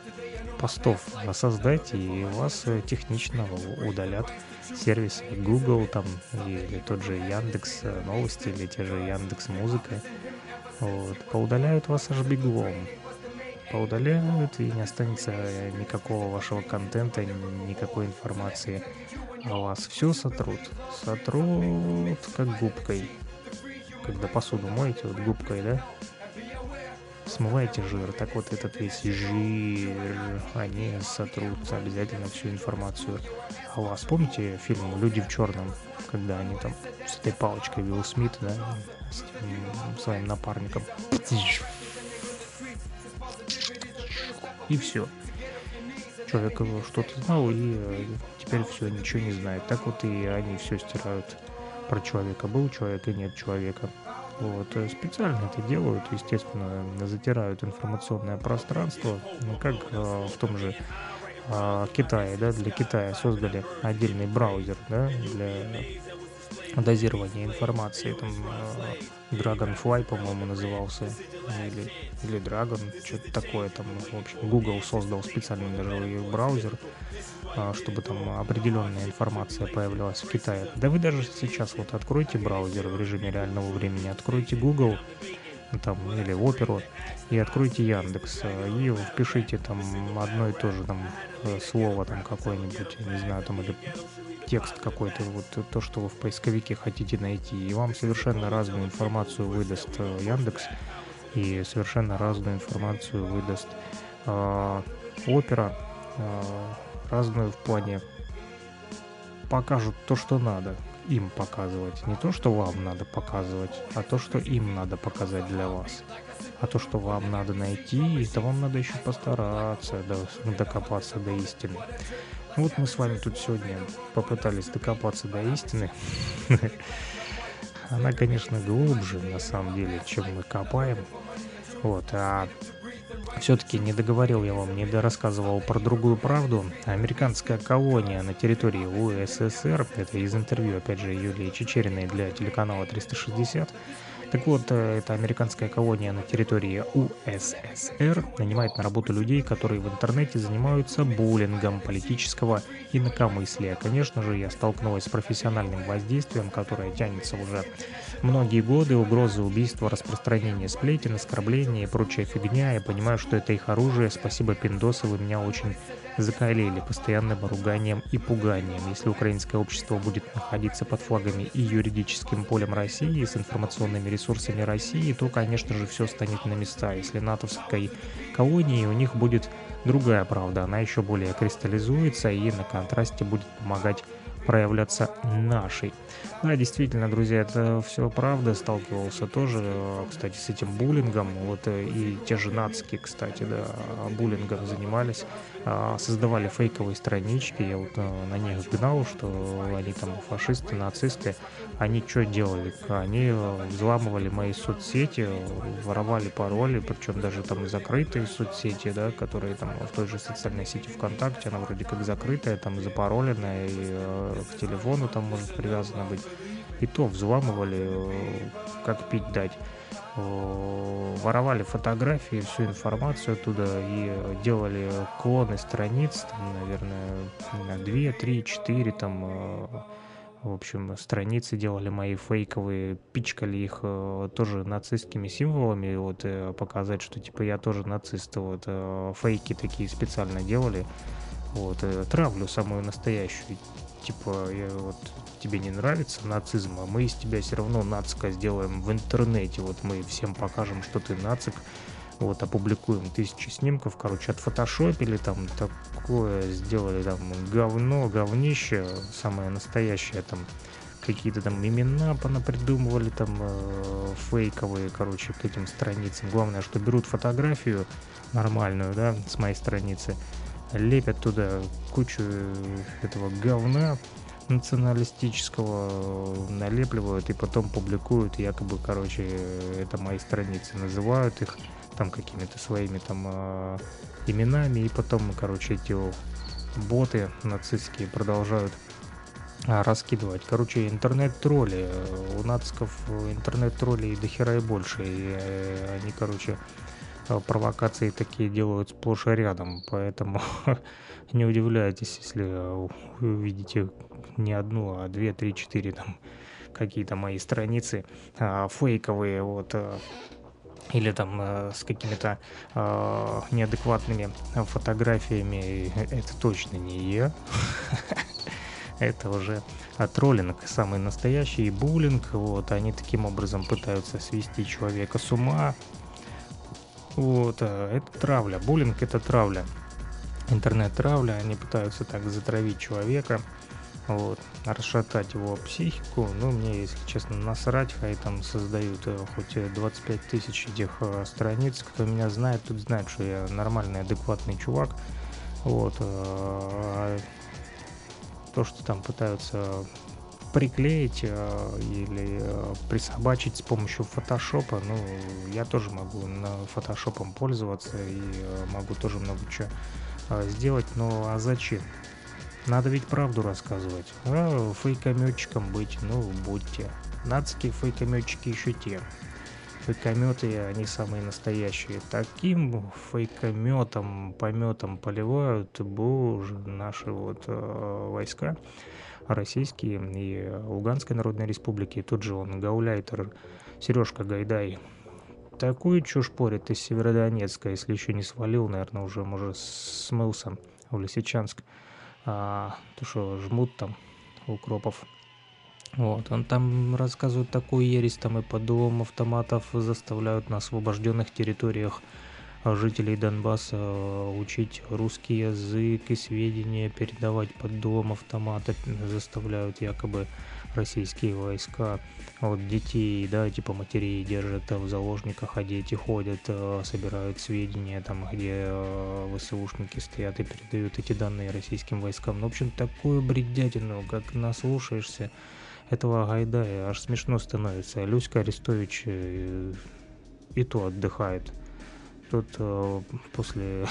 постов создайте, и вас технично удалят сервисы Google там или тот же Яндекс Новости или те же Яндекс Музыка. Вот, поудаляют вас аж беглом поудаляют, и не останется никакого вашего контента, никакой информации о вас. Все сотрут. Сотрут как губкой. Когда посуду моете, вот губкой, да? Смываете жир. Так вот этот весь жир, они сотрут обязательно всю информацию о вас. Помните фильм «Люди в черном», когда они там с этой палочкой Вилл Смит, да, с тем, своим напарником и все. Человек что-то знал, и э, теперь все, ничего не знает. Так вот и они все стирают про человека. Был человек и нет человека. Вот. Э, специально это делают, естественно, затирают информационное пространство, ну, как э, в том же Китае, да, для Китая создали отдельный браузер, да, для дозирования информации, там Dragonfly, по-моему, назывался, или, или Dragon, что-то такое там, в общем, Google создал специальный даже браузер, э, чтобы там определенная информация появлялась в Китае. Да вы даже сейчас вот откройте браузер в режиме реального времени, откройте Google, там, или оперу, и откройте Яндекс, э, и впишите там одно и то же там слово там какое-нибудь, не знаю, там, или текст какой-то, вот то, что вы в поисковике хотите найти, и вам совершенно разную информацию выдаст э, Яндекс, и совершенно разную информацию выдаст э, Опера, э, разную в плане покажут то, что надо им показывать. Не то, что вам надо показывать, а то, что им надо показать для вас. А то, что вам надо найти, это вам надо еще постараться докопаться до истины. Вот мы с вами тут сегодня попытались докопаться до истины. Она, конечно, глубже, на самом деле, чем мы копаем. Вот, а все-таки не договорил я вам, не дорассказывал про другую правду. Американская колония на территории УССР, это из интервью, опять же, Юлии Чечериной для телеканала 360, так вот, э, эта американская колония на территории УССР нанимает на работу людей, которые в интернете занимаются буллингом политического инакомыслия. Конечно же, я столкнулась с профессиональным воздействием, которое тянется уже многие годы, угрозы убийства, распространение сплетен, оскорбления и прочая фигня. Я понимаю, что это их оружие. Спасибо, пиндосы, вы меня очень закалили постоянным руганием и пуганием. Если украинское общество будет находиться под флагами и юридическим полем России, и с информационными ресурсами России, то, конечно же, все станет на места. Если натовской колонии, у них будет другая правда, она еще более кристаллизуется и на контрасте будет помогать проявляться нашей. Да, действительно, друзья, это все правда. Сталкивался тоже, кстати, с этим буллингом. Вот э, и те же нацики, кстати, да, буллингом занимались. А, создавали фейковые странички. Я вот э, на них гнал, что они там фашисты, нацисты. Они что делали? Они э, взламывали мои соцсети, воровали пароли, причем даже там закрытые соцсети, да, которые там в той же социальной сети ВКонтакте, она вроде как закрытая, там запароленная, и к телефону там может привязано быть. И то взламывали, э, как пить дать. Воровали фотографии, всю информацию оттуда и делали клоны страниц, там, наверное, на 2, 3, 4 там в общем, страницы делали мои фейковые, пичкали их э, тоже нацистскими символами, вот, э, показать, что, типа, я тоже нацист, вот, э, фейки такие специально делали, вот, э, травлю самую настоящую, типа, я, вот, тебе не нравится нацизм, а мы из тебя все равно нацика сделаем в интернете, вот, мы всем покажем, что ты нацик, вот, опубликуем тысячи снимков, короче, отфотошопили там такое, сделали там говно, говнище, самое настоящее там, какие-то там имена понапридумывали там э, фейковые, короче, к этим страницам. Главное, что берут фотографию нормальную, да, с моей страницы, лепят туда кучу этого говна националистического, налепливают и потом публикуют, якобы, короче, это мои страницы, называют их там какими-то своими там э, именами, и потом, короче, эти боты нацистские продолжают а, раскидывать. Короче, интернет-тролли. У нациков интернет-троллей до хера и больше. И э, они, короче, провокации такие делают сплошь и рядом. Поэтому не удивляйтесь, если увидите не одну, а две, три, четыре там какие-то мои страницы а, фейковые, вот, а, или там э, с какими-то э, неадекватными фотографиями, это точно не я. Это уже троллинг, самый настоящий буллинг. Вот, они таким образом пытаются свести человека с ума. Вот, э, это травля. Буллинг это травля. Интернет-травля, они пытаются так затравить человека вот, расшатать его психику. Ну, мне, если честно, насрать, хай там создают э, хоть 25 тысяч этих э, страниц. Кто меня знает, тот знает, что я нормальный, адекватный чувак. Вот, э, а то, что там пытаются приклеить э, или э, присобачить с помощью фотошопа, ну, я тоже могу на фотошопом пользоваться и э, могу тоже много чего э, сделать, но а зачем? Надо ведь правду рассказывать. А фейкометчиком быть, ну, будьте. Нацкие фейкометчики еще те. Фейкометы, они самые настоящие. Таким фейкометом, пометом поливают, боже, наши вот э, войска российские и Луганской Народной Республики. Тут же он, гауляйтер Сережка Гайдай. Такую чушь порит из Северодонецка, если еще не свалил, наверное, уже, может, смылся в Лисичанск а, то что жмут там укропов. Вот, он там рассказывает такую ересь, там и под дулом автоматов заставляют на освобожденных территориях жителей Донбасса учить русский язык и сведения передавать под дулом автомата, заставляют якобы российские войска. Вот детей, да, типа матерей держат в заложниках, а дети ходят, э, собирают сведения, там, где э, ВСУшники стоят и передают эти данные российским войскам. Ну, в общем, такую бредятину, как наслушаешься этого Гайдая, аж смешно становится. Люська Арестович э, и то отдыхает. Тут после,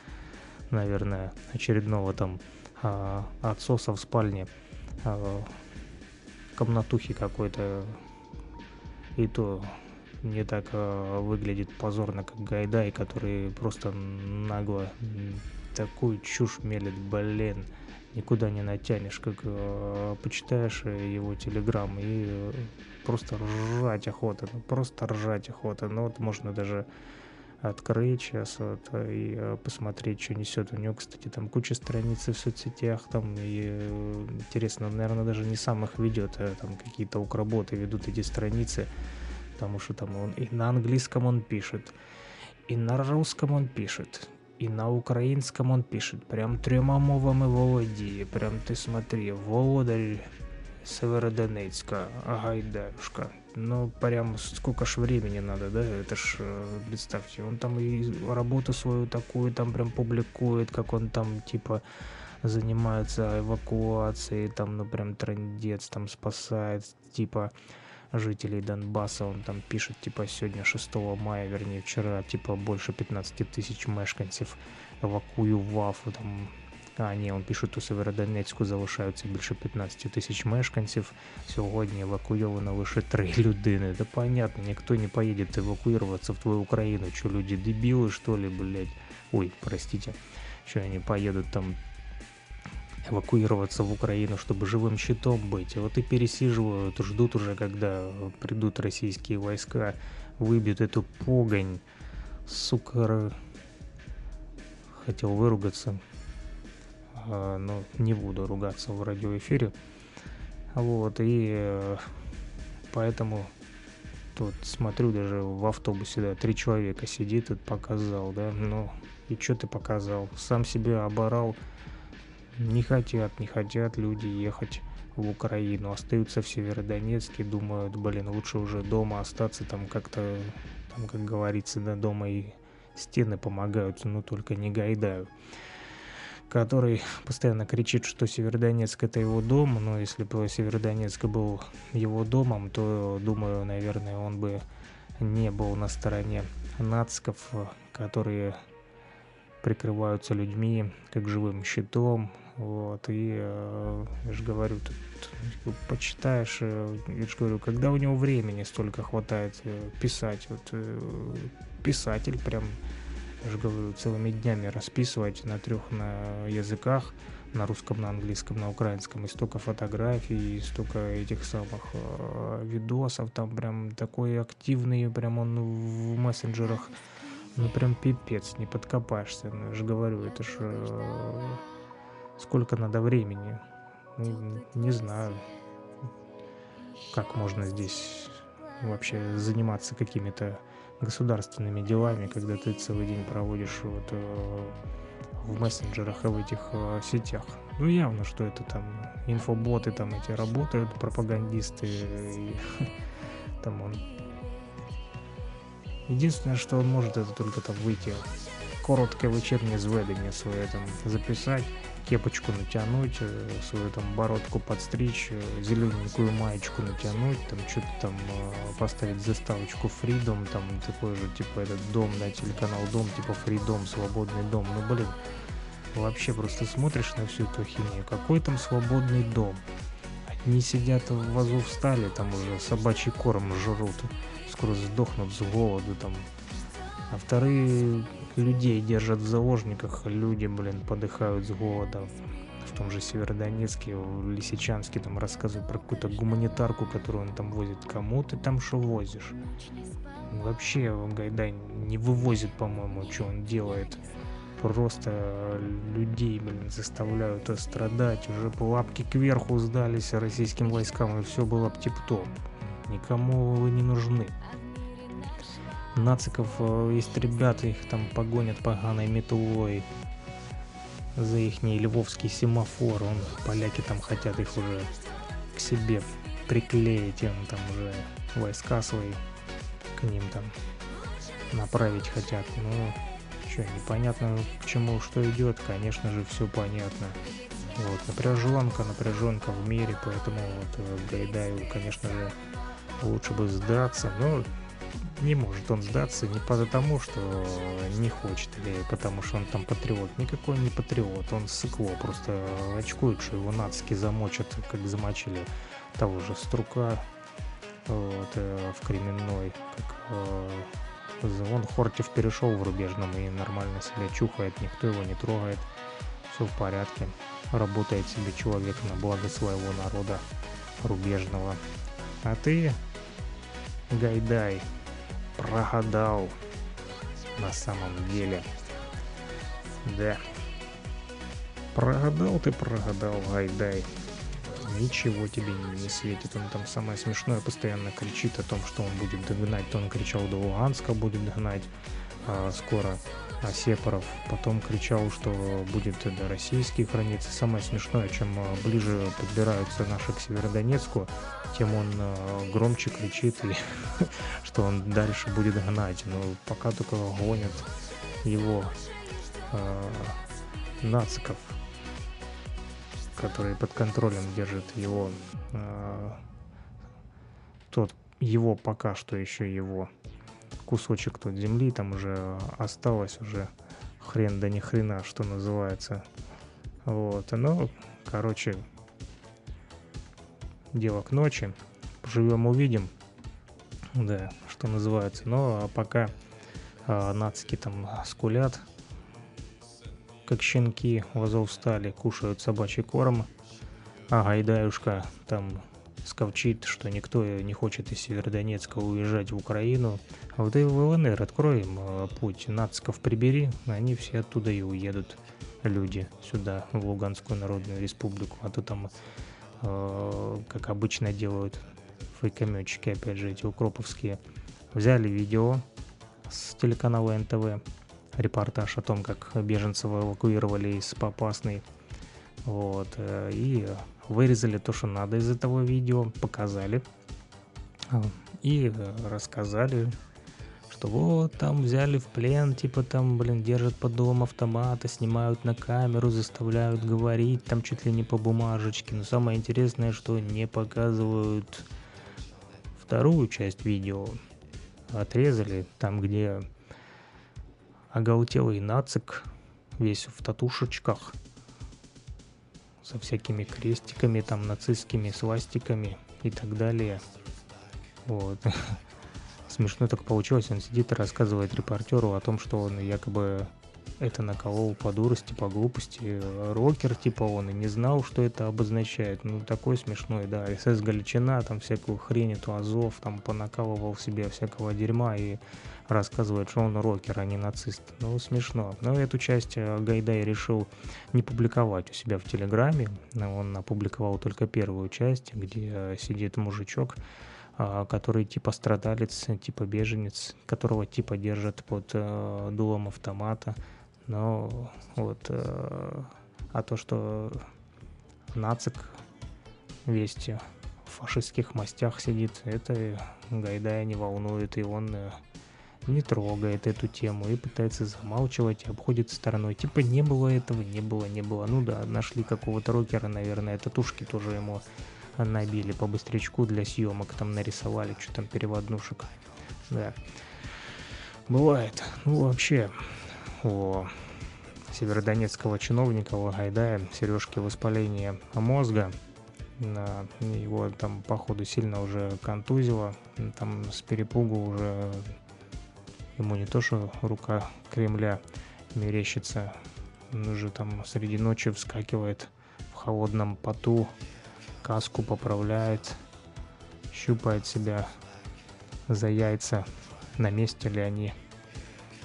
наверное, очередного там а, отсоса в спальне комнатухи какой-то. И то не так э, выглядит позорно, как Гайдай, который просто нагло такую чушь мелет, блин, никуда не натянешь, как э, почитаешь его телеграм и э, просто ржать охота, ну просто ржать охота, ну вот можно даже открыть сейчас вот, и э, посмотреть, что несет. У него, кстати, там куча страниц в соцсетях, там, и э, интересно, наверное, даже не сам их ведет, а там какие-то укроботы ведут эти страницы, потому что там он и на английском он пишет, и на русском он пишет, и на украинском он пишет, прям трема мовами володіє, прям ты смотри, володарь Северодонецка, Гайдаюшка, ну, прям сколько ж времени надо, да, это ж, э, представьте, он там и работу свою такую там прям публикует, как он там, типа, занимается эвакуацией, там, ну, прям трендец, там, спасает, типа, жителей Донбасса, он там пишет, типа, сегодня 6 мая, вернее, вчера, типа, больше 15 тысяч мешканцев евакуював, там, а, ні, он пишуть, у Северодонецьку залишаються більше 15 тисяч мешканців. Сьогодні евакуйовано лише 3 людини. Да понятно, никто не поедет эвакуироваться в твою Украину. Что, люди дебилы, что ли, блядь? Ой, простите. Что они поедут там эвакуироваться в Украину, чтобы живым щитом быть. И вот и пересиживают, ждут уже, когда придут российские войска, выбьют эту погонь. Сука, хотел выругаться, а, но не буду ругаться в радиоэфире. Вот, и э, поэтому тут смотрю даже в автобусе, да, три человека сидит, и показал, да, ну, и что ты показал? Сам себя оборал, не хотят, не хотят люди ехать в Украину, остаются в Северодонецке, думают, блин, лучше уже дома остаться, там как-то, там, как говорится, да, дома и стены помогают, но только не Гайдаю который постоянно кричит, что Северодонецк это его дом, но если бы Северодонецк был его домом, то, думаю, наверное, он бы не был на стороне нациков, которые прикрываются людьми как живым щитом, вот, и э, я же говорю, тут типа, почитаешь, э, я же говорю, когда у него времени столько хватает э, писать, вот э, писатель прям, я же говорю, целыми днями расписывать на трех на языках, на русском, на английском, на украинском, и столько фотографий, и столько этих самых э, видосов, там прям такой активный, прям он в мессенджерах, ну прям пипец, не подкопаешься, ну, я же говорю, это же э, сколько надо времени, ну, не знаю, как можно здесь вообще заниматься какими-то государственными делами, когда ты целый день проводишь вот э, в мессенджерах и в этих э, сетях. Ну явно, что это там инфоботы там эти работают, пропагандисты, и, там он Единственное, что он может, это только там выйти короткое вечернее зведение свое там записать, кепочку натянуть, э, свою там бородку подстричь, э, зелененькую маечку натянуть, там что-то там э, поставить заставочку Freedom, там такой же, типа этот дом, на телеканал Дом, типа Freedom, свободный дом. Ну блин, вообще просто смотришь на всю эту хинею, какой там свободный дом? Одни сидят в вазу встали, там уже собачий корм жрут скоро сдохнут с голоду там. А вторые людей держат в заложниках, люди, блин, подыхают с голода. В том же Северодонецке, в Лисичанске там рассказывают про какую-то гуманитарку, которую он там возит. Кому ты там что возишь? Вообще Гайдай не вывозит, по-моему, что он делает. Просто людей, блин, заставляют страдать. Уже лапки кверху сдались российским войскам, и все было тип-топ. Никому вы не нужны нациков э, есть ребята, их там погонят поганой метлой за их львовский семафор. Он, поляки там хотят их уже к себе приклеить, им там уже войска свои к ним там направить хотят. Ну, что, непонятно к чему что идет, конечно же, все понятно. Вот, напряженка, напряженка в мире, поэтому вот э, Гайдаю, конечно же, лучше бы сдаться, но не может он сдаться не потому, что не хочет, или потому что он там патриот. Никакой не патриот, он сыкло, просто очкует, что его нацики замочат, как замочили того же Струка вот, э, в Кременной, как э, он Хортив перешел в рубежном и нормально себя чухает, никто его не трогает, все в порядке, работает себе человек на благо своего народа рубежного. А ты, Гайдай, прогадал на самом деле. Да. Прогадал ты, прогадал, Гайдай. Ничего тебе не светит. Он там самое смешное постоянно кричит о том, что он будет догнать. То он кричал до Луганска будет догнать а, скоро а Сепаров. Потом кричал, что будет до российских границ. Самое смешное, чем а, ближе подбираются наши к Северодонецку, тем он э, громче кричит, и что он дальше будет гнать. Но пока только гонят его э, нациков, которые под контролем держат его э, тот его пока что еще его кусочек тут земли там уже осталось уже хрен да ни хрена что называется вот но короче дело к ночи. Живем увидим. Да, что называется. Но а пока а, нацики там скулят, как щенки в Азовстале, кушают собачий корм, а Гайдаюшка там сковчит, что никто не хочет из Северодонецка уезжать в Украину. А вот и в ЛНР откроем э, путь, нациков прибери, они все оттуда и уедут, люди, сюда, в Луганскую Народную Республику. А то там, э, как обычно делают фейкометчики, опять же, эти укроповские, взяли видео с телеканала НТВ, репортаж о том, как беженцев эвакуировали из Попасной, вот, э, и вырезали то, что надо из этого видео, показали а, и э, рассказали, что вот там взяли в плен, типа там, блин, держат под дом автомата, снимают на камеру, заставляют говорить, там чуть ли не по бумажечке. Но самое интересное, что не показывают вторую часть видео. Отрезали там, где оголтелый нацик, весь в татушечках, со всякими крестиками, там, нацистскими свастиками и так далее. Вот. Смешно так получилось, он сидит и рассказывает репортеру о том, что он якобы это наколол по дурости, по глупости. Рокер, типа, он и не знал, что это обозначает. Ну, такой смешной, да. СС Галичина, там всякую хрень, эту Азов, там понакалывал себе всякого дерьма и рассказывает, что он рокер, а не нацист. Ну, смешно. Но эту часть э, Гайдай решил не публиковать у себя в Телеграме. Он опубликовал только первую часть, где э, сидит мужичок, который типа страдалец, типа беженец, которого типа держат под э, дулом автомата. Но вот, а то, что нацик весь в фашистских мастях сидит, это Гайдая не волнует, и он не трогает эту тему и пытается замалчивать и обходит стороной. Типа не было этого, не было, не было. Ну да, нашли какого-то рокера, наверное, татушки тоже ему набили по быстрячку для съемок, там нарисовали, что там переводнушек. Да. Бывает. Ну вообще, у северодонецкого чиновника Лагайдая сережки воспаления мозга, его там походу сильно уже контузило, там с перепугу уже Ему не то, что рука Кремля мерещится, он уже там среди ночи вскакивает в холодном поту, каску поправляет, щупает себя за яйца, на месте ли они.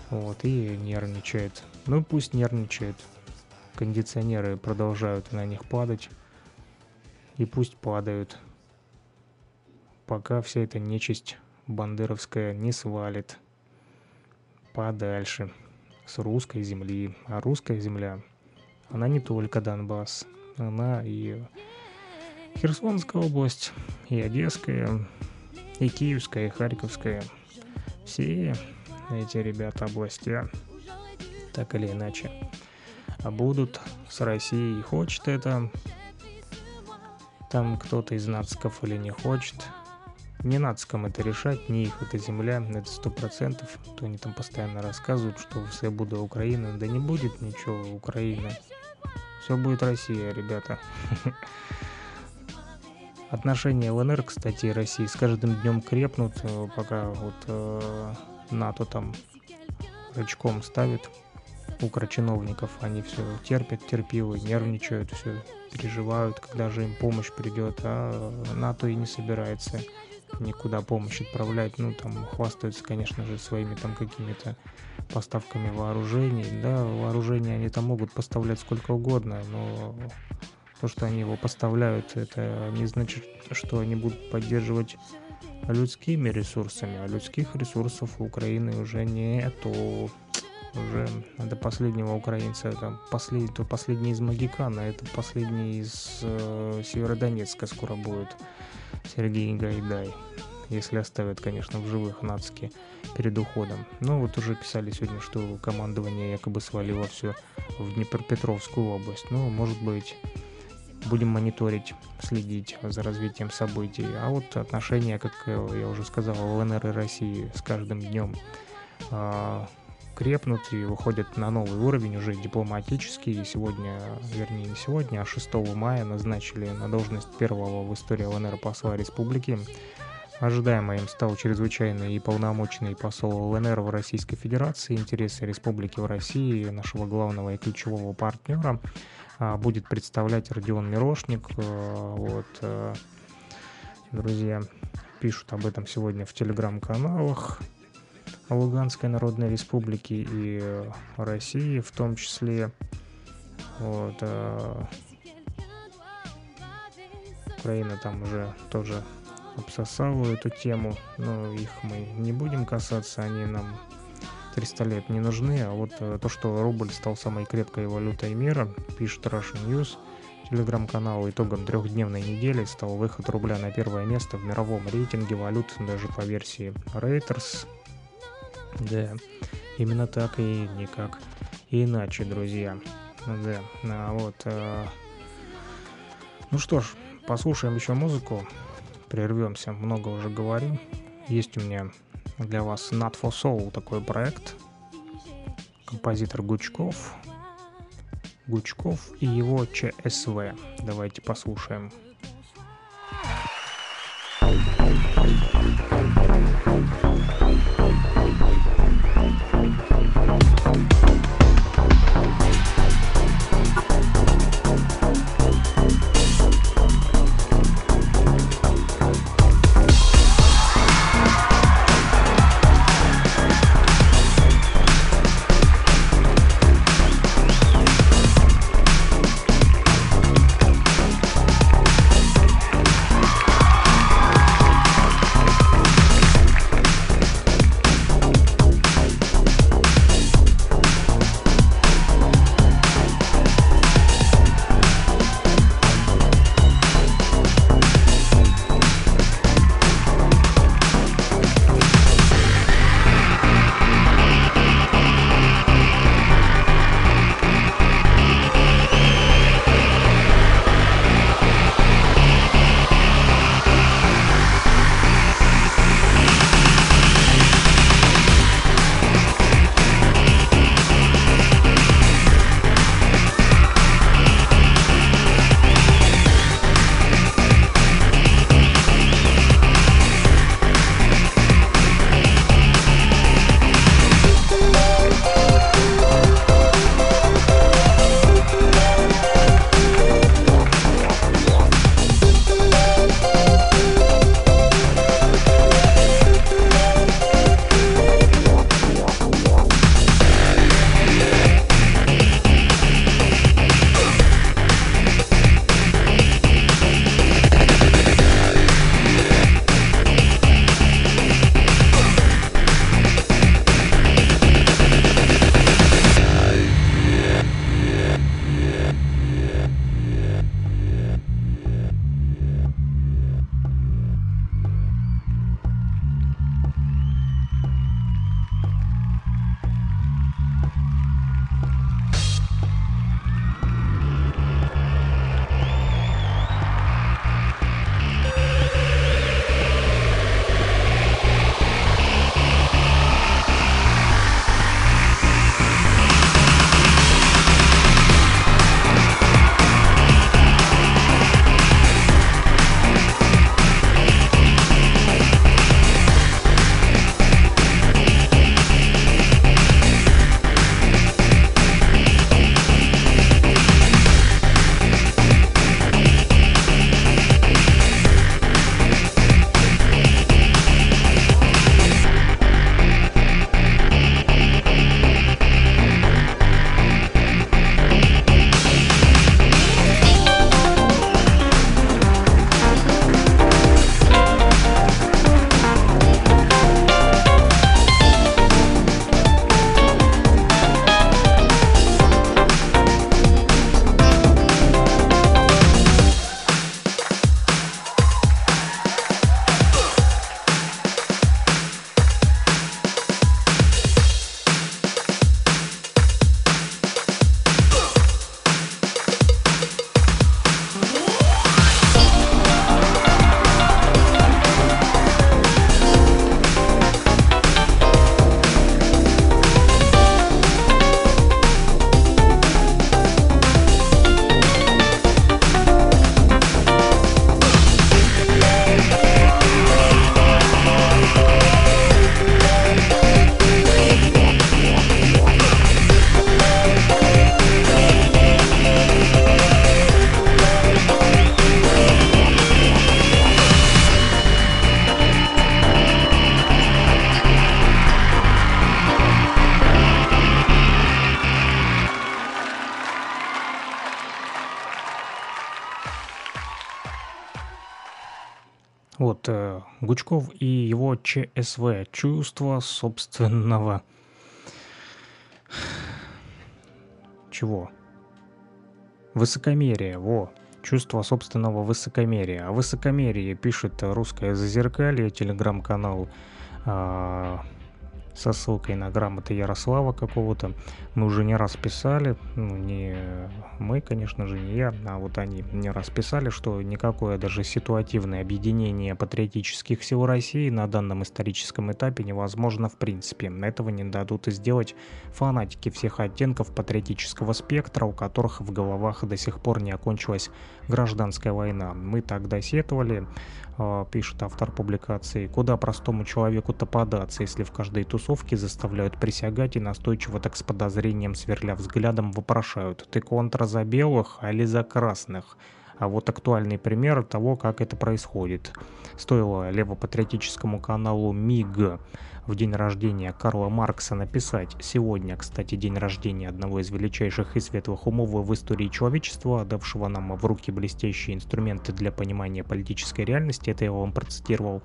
Вот, и нервничает. Ну пусть нервничает. Кондиционеры продолжают на них падать. И пусть падают. Пока вся эта нечисть бандеровская не свалит подальше с русской земли. А русская земля, она не только Донбасс, она и Херсонская область, и Одесская, и Киевская, и Харьковская. Все эти ребята области, так или иначе, будут с Россией. Хочет это там кто-то из нациков или не хочет – не нацкам это решать, не их эта земля, это сто процентов. То они там постоянно рассказывают, что все буду Украина. Да не будет ничего Украины. Все будет Россия, ребята. Отношения ЛНР, кстати, и России с каждым днем крепнут, э, пока вот э, НАТО там рычком ставит укрочиновников, они все терпят, терпилы, нервничают, все переживают, когда же им помощь придет, а НАТО и не собирается никуда помощь отправлять. Ну, там хвастаются, конечно же, своими там какими-то поставками вооружений. Да, вооружения они там могут поставлять сколько угодно, но то, что они его поставляют, это не значит, что они будут поддерживать людскими ресурсами, а людских ресурсов у Украины уже нету. Уже до последнего украинца, там, последний, то последний из Магикана, это последний из э, Северодонецка скоро будет. Сергей Гайдай. Если оставят, конечно, в живых нацки перед уходом. Но вот уже писали сегодня, что командование якобы свалило все в Днепропетровскую область. Ну, может быть, будем мониторить, следить за развитием событий. А вот отношения, как я уже сказал, ЛНР и России с каждым днем а, крепнут и выходят на новый уровень уже дипломатический. Сегодня, вернее не сегодня, а 6 мая назначили на должность первого в истории ЛНР посла республики Ожидаемо им стал чрезвычайный и полномочный посол ЛНР в Российской Федерации, интересы республики в России, нашего главного и ключевого партнера, будет представлять Родион Мирошник. Э, вот, э, друзья, пишут об этом сегодня в телеграм-каналах Луганской Народной Республики и э, России в том числе. Вот, Украина там уже тоже обсосала эту тему, но их мы не будем касаться, они нам 300 лет не нужны, а вот э, то, что рубль стал самой крепкой валютой мира, пишет Russian News, телеграм-канал итогом трехдневной недели стал выход рубля на первое место в мировом рейтинге валют даже по версии Reuters. Да, именно так и никак иначе, друзья. Да, а вот. А... Ну что ж, послушаем еще музыку прервемся, много уже говорим. Есть у меня для вас Not For Soul такой проект. Композитор Гучков. Гучков и его ЧСВ. Давайте послушаем. Thank you. Гучков и его ЧСВ, чувство собственного... Чего? Высокомерие, во. Чувство собственного высокомерия. О высокомерии пишет русское зазеркалье, телеграм-канал э, со ссылкой на грамоты Ярослава какого-то. Мы уже не раз писали, ну, не мы, конечно же, не я, а вот они не раз писали, что никакое даже ситуативное объединение патриотических сил России на данном историческом этапе невозможно в принципе. Этого не дадут сделать фанатики всех оттенков патриотического спектра, у которых в головах до сих пор не окончилась гражданская война. Мы тогда сетовали, пишет автор публикации, куда простому человеку-то податься, если в каждой тусовке заставляют присягать и настойчиво так с подозрением сверля взглядом вопрошают, ты контра за белых, а ли за красных? А вот актуальный пример того, как это происходит. Стоило левопатриотическому каналу МИГ в день рождения Карла Маркса написать «Сегодня, кстати, день рождения одного из величайших и светлых умов в истории человечества, давшего нам в руки блестящие инструменты для понимания политической реальности», это я вам процитировал,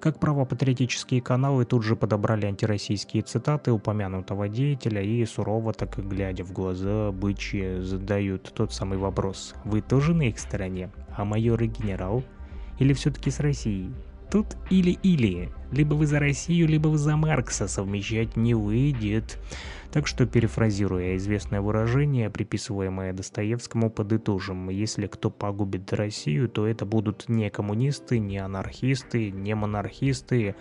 как правопатриотические каналы тут же подобрали антироссийские цитаты упомянутого деятеля и сурово, так и глядя в глаза, бычьи задают тот самый вопрос «Вы тоже на их стороне? А майор и генерал? Или все-таки с Россией?» Тут или-или. Либо вы за Россию, либо вы за Маркса. Совмещать не выйдет. Так что, перефразируя известное выражение, приписываемое Достоевскому, подытожим. Если кто погубит Россию, то это будут не коммунисты, не анархисты, не монархисты,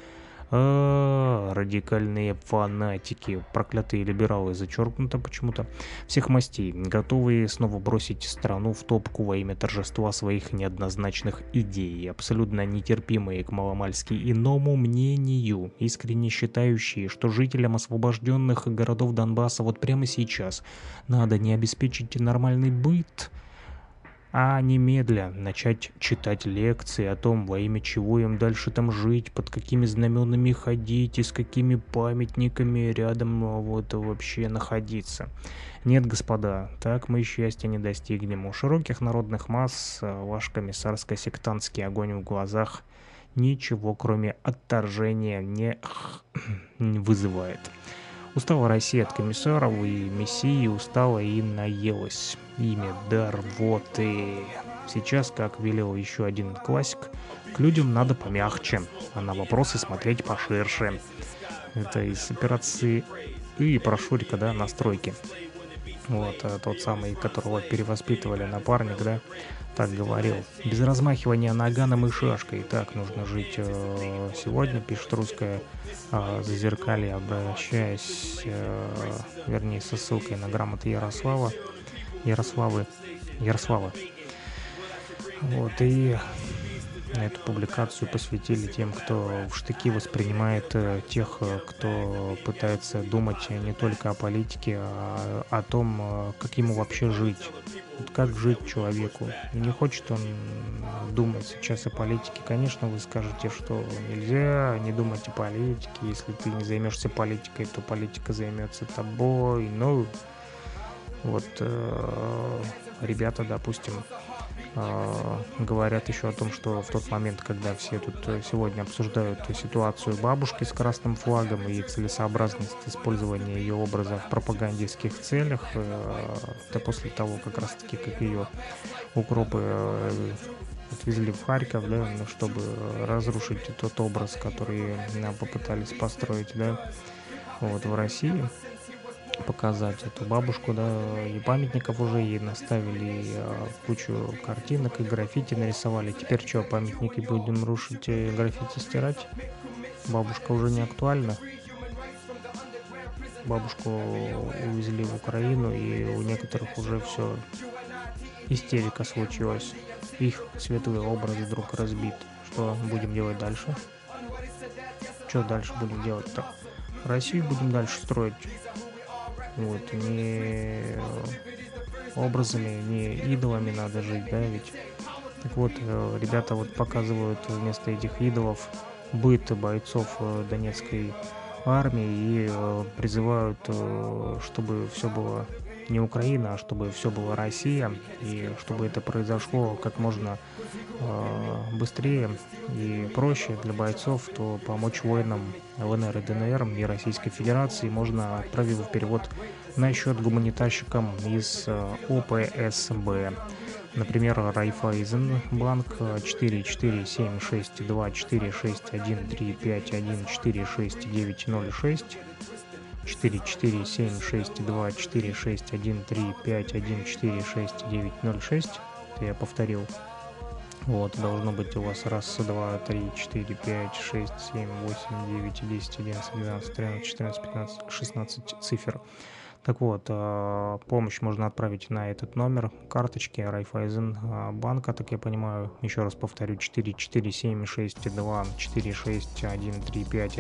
а, радикальные фанатики, проклятые либералы, зачеркнуто почему-то, всех мастей, готовые снова бросить страну в топку во имя торжества своих неоднозначных идей, абсолютно нетерпимые к маломальски иному мнению, искренне считающие, что жителям освобожденных городов Донбасса вот прямо сейчас надо не обеспечить нормальный быт, а немедля начать читать лекции о том, во имя чего им дальше там жить, под какими знаменами ходить и с какими памятниками рядом а, вот вообще находиться. Нет, господа, так мы счастья не достигнем. У широких народных масс а, ваш комиссарско-сектантский огонь в глазах ничего, кроме отторжения, не вызывает. Устала Россия от комиссаров и мессии, устала и наелась. Имя вот и... Сейчас, как велел еще один классик, к людям надо помягче, а на вопросы смотреть поширше. Это из операции и про Шурика, да, настройки. Вот, э, тот самый, которого перевоспитывали напарник, да, так говорил. Без размахивания наганом и шашкой. Так нужно жить э, сегодня, пишет русская э, зазеркалье, обращаясь, э, вернее, со ссылкой на грамоты Ярослава. Ярославы. Ярослава. Вот, и эту публикацию посвятили тем, кто в штыки воспринимает э, тех, э, кто пытается думать не только о политике, а о том, э, как ему вообще жить. Вот как жить человеку. Не хочет он думать сейчас о политике. Конечно, вы скажете, что нельзя не думать о политике. Если ты не займешься политикой, то политика займется тобой. Ну, вот э, ребята, допустим, говорят еще о том, что в тот момент, когда все тут сегодня обсуждают ситуацию бабушки с красным флагом и целесообразность использования ее образа в пропагандистских целях, э, это после того, как раз таки, как ее укропы э, отвезли в Харьков, да, ну, чтобы разрушить тот образ, который попытались построить, да, вот в России показать эту бабушку, да, и памятников уже ей наставили, и, а, кучу картинок и граффити нарисовали. Теперь что, памятники будем рушить и граффити стирать? Бабушка уже не актуальна. Бабушку увезли в Украину, и у некоторых уже все истерика случилась. Их светлый образ вдруг разбит. Что будем делать дальше? Что дальше будем делать-то? Россию будем дальше строить вот, не образами, не идолами надо жить, да, ведь. Так вот, э, ребята вот показывают вместо этих идолов быт бойцов э, Донецкой армии и э, призывают, чтобы все было не Украина, а чтобы все было Россия, и чтобы это произошло как можно э, быстрее и проще для бойцов, то помочь воинам ЛНР и ДНР и Российской Федерации можно, отправив перевод на счет гуманитарщикам из э, ОПСБ. Например, Райфайзенбанк 4476246135146906 4476246135146906. Это я повторил. Вот, должно быть у вас раз, два, три, четыре, пять, шесть, семь, восемь, девять, десять, одиннадцать, двенадцать, тринадцать, четырнадцать, пятнадцать, шестнадцать цифр. Так вот, э, помощь можно отправить на этот номер карточки Райфайзен э, банка, так я понимаю. Еще раз повторю, 4476 46135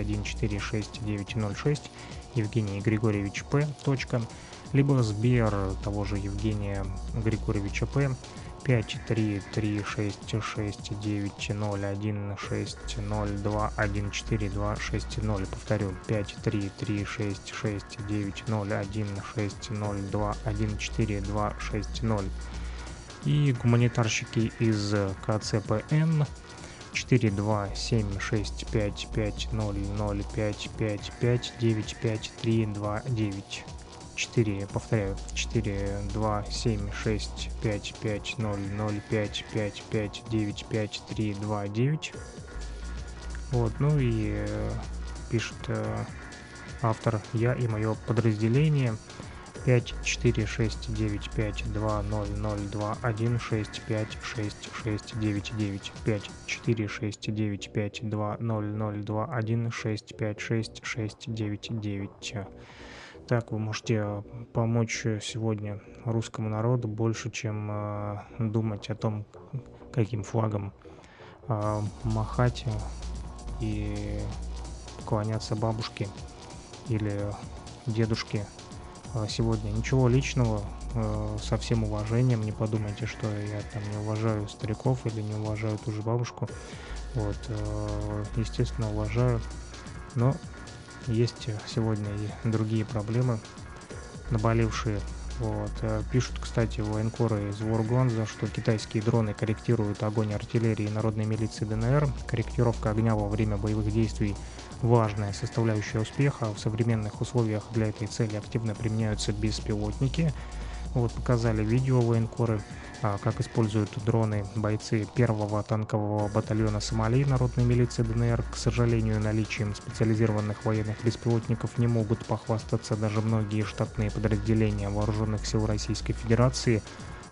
Евгений Григорьевич П. Точка. Либо Сбер того же Евгения Григорьевича П. 533669016021420. Повторю, 533669016021420. И гуманитарщики из КЦПН 427655005559539. 4, повторяю, 4, 2, 7, 6, 5, 5, 0, 0, 5, 5, 5, 9, 5, 3, 2, 9. Вот, ну и э, пишет э, автор «Я и мое подразделение» 5 4 6 9 5 2 0 0 2 1 6 5 6 6 9 9 5 4 6 9 5 2 0 0 2 1 6 5 6 6 9 9 так вы можете помочь сегодня русскому народу больше, чем э, думать о том, каким флагом э, махать и поклоняться бабушке или дедушке. э, сегодня. Ничего личного, э, со всем уважением, не подумайте, что я там не уважаю стариков или не уважаю ту же бабушку. Вот, э, естественно, уважаю, но есть сегодня и другие проблемы, наболевшие. Вот. Э, пишут, кстати, военкоры из Воргонза, что китайские дроны корректируют огонь артиллерии народной милиции ДНР. Корректировка огня во время боевых действий – важная составляющая успеха. В современных условиях для этой цели активно применяются беспилотники. Вот показали видео военкоры а, как используют дроны бойцы первого танкового батальона Сомали народной милиции ДНР. К сожалению, наличием специализированных военных беспилотников не могут похвастаться даже многие штатные подразделения вооруженных сил Российской Федерации.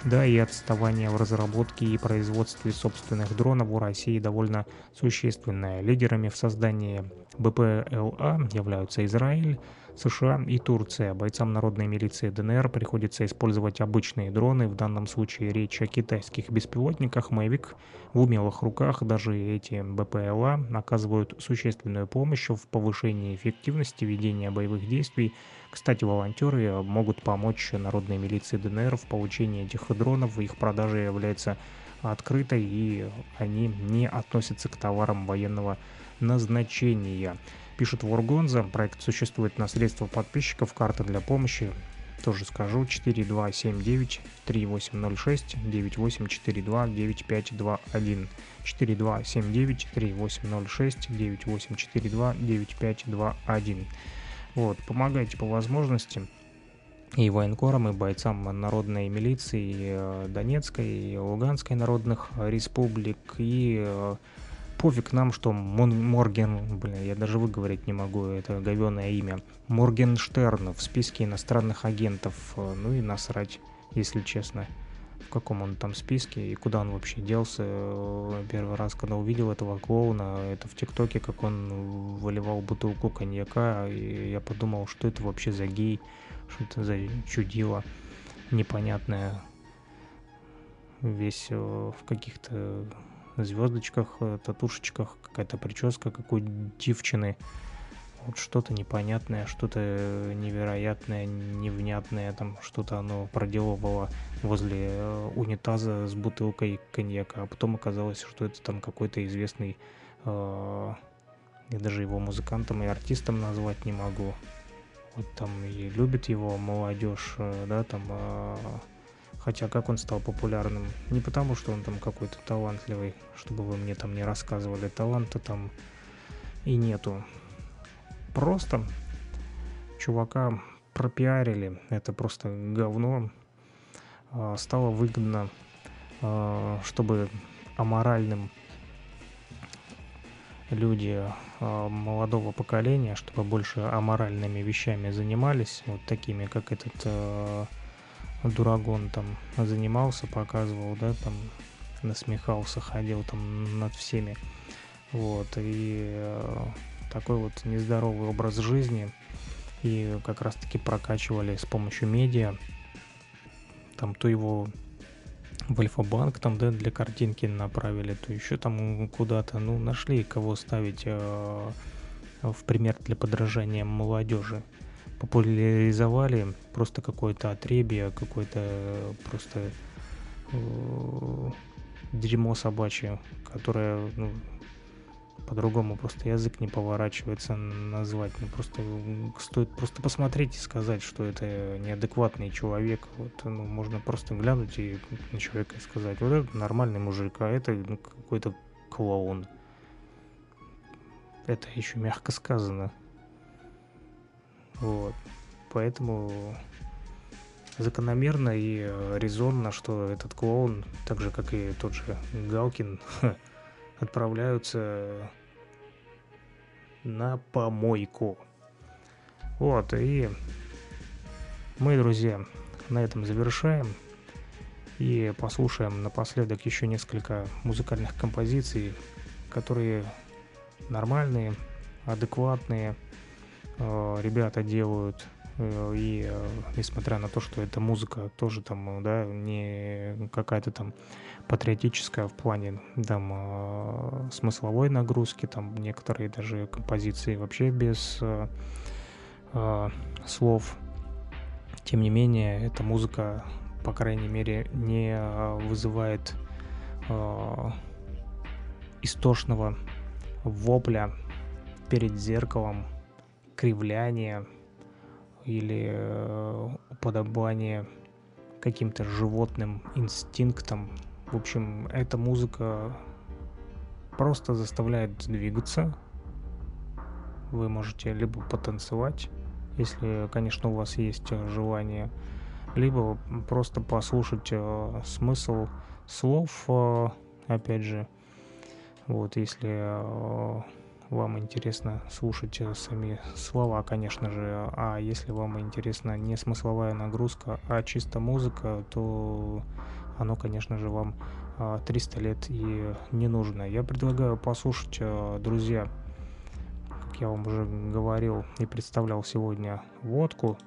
Да, и отставание в разработке и производстве собственных дронов у России довольно существенное. Лидерами в создании БПЛА являются Израиль, США и Турция. Бойцам народной милиции ДНР приходится использовать обычные дроны. В данном случае речь о китайских беспилотниках Mavic. В умелых руках даже эти БПЛА оказывают существенную помощь в повышении эффективности ведения боевых действий. Кстати, волонтеры могут помочь народной милиции ДНР в получении этих дронов. Их продажа является открытой и они не относятся к товарам военного назначения. Пишет Воргонза, проект существует на средства подписчиков, карта для помощи. Тоже скажу, 4279 3806 9842 9521 4279 3806 9842 9521 Вот, помогайте по возможности и военкорам, и бойцам народной милиции э, Донецкой и Луганской народных республик, и э, пофиг нам, что Мон Морген, блин, я даже выговорить не могу, это говёное имя, Моргенштерн в списке иностранных агентов, э, ну и насрать, если честно, каком он там списке и куда он вообще делся. Э, первый раз, когда увидел этого клоуна, это в ТикТоке, как он выливал бутылку коньяка, и я подумал, что это вообще за гей, что это за чудило непонятное, весь э, в каких-то звездочках, э, татушечках, какая-то прическа, какой девчины. Вот что-то непонятное, что-то невероятное, невнятное, там что-то оно проделывало возле э, унитаза с бутылкой коньяка, а потом оказалось, что это там какой-то известный, э, я даже его музыкантом и артистом назвать не могу. вот там и любит его молодежь, э, да, там, э, хотя как он стал популярным, не потому что он там какой-то талантливый, чтобы вы мне там не рассказывали, таланта там и нету. Просто чувака пропиарили, это просто говно, стало выгодно, чтобы аморальным люди э, молодого поколения, чтобы больше аморальными вещами занимались, вот такими, как этот э, Дурагон там занимался, показывал, да, там насмехался, ходил там над всеми, вот, и э, такой вот нездоровый образ жизни, и как раз-таки прокачивали с помощью медиа, там то его в Альфа-банк там, да, для картинки направили, то еще там куда-то, ну, нашли кого ставить э, в пример для подражания молодежи. Популяризовали просто какое-то отребие, какое-то просто э, дерьмо собачье, которое, ну, по-другому просто язык не поворачивается назвать. Ну, просто стоит просто посмотреть и сказать, что это неадекватный человек. Вот, ну, можно просто глянуть и на человека и сказать, вот это нормальный мужик, а это ну, какой-то клоун. Это еще мягко сказано. Вот. Поэтому закономерно и резонно, что этот клоун, так же как и тот же Галкин, отправляются на помойку. Вот, и мы, друзья, на этом завершаем. И послушаем напоследок еще несколько музыкальных композиций, которые нормальные, адекватные э, ребята делают. Э, и э, несмотря на то, что эта музыка тоже там, да, не какая-то там патриотическая в плане там э, смысловой нагрузки, там некоторые даже композиции вообще без э, э, слов. Тем не менее, эта музыка, по крайней мере, не вызывает истошного вопля перед зеркалом, кривляния или уподобания каким-то животным инстинктам, в общем, эта музыка просто заставляет двигаться. Вы можете либо потанцевать, если, конечно, у вас есть э, желание, либо просто послушать э, смысл слов, э, опять же, вот, если вам интересно слушать сами слова, конечно же, а если вам интересна не смысловая нагрузка, а чисто музыка, то оно, конечно же, вам 300 а, лет и не нужно. Я предлагаю послушать, а, друзья, как я вам уже говорил и представлял сегодня, водку.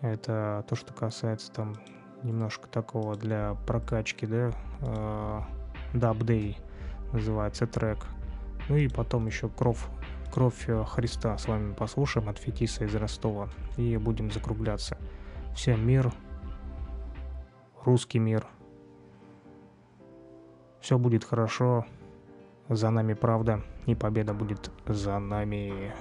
Это то, что касается там немножко такого для прокачки, да, Day называется трек. Ну и потом еще кровь, кровь Христа с вами послушаем от Фетиса из Ростова и будем закругляться. Всем мир, русский мир. Все будет хорошо. За нами правда, и победа будет за нами.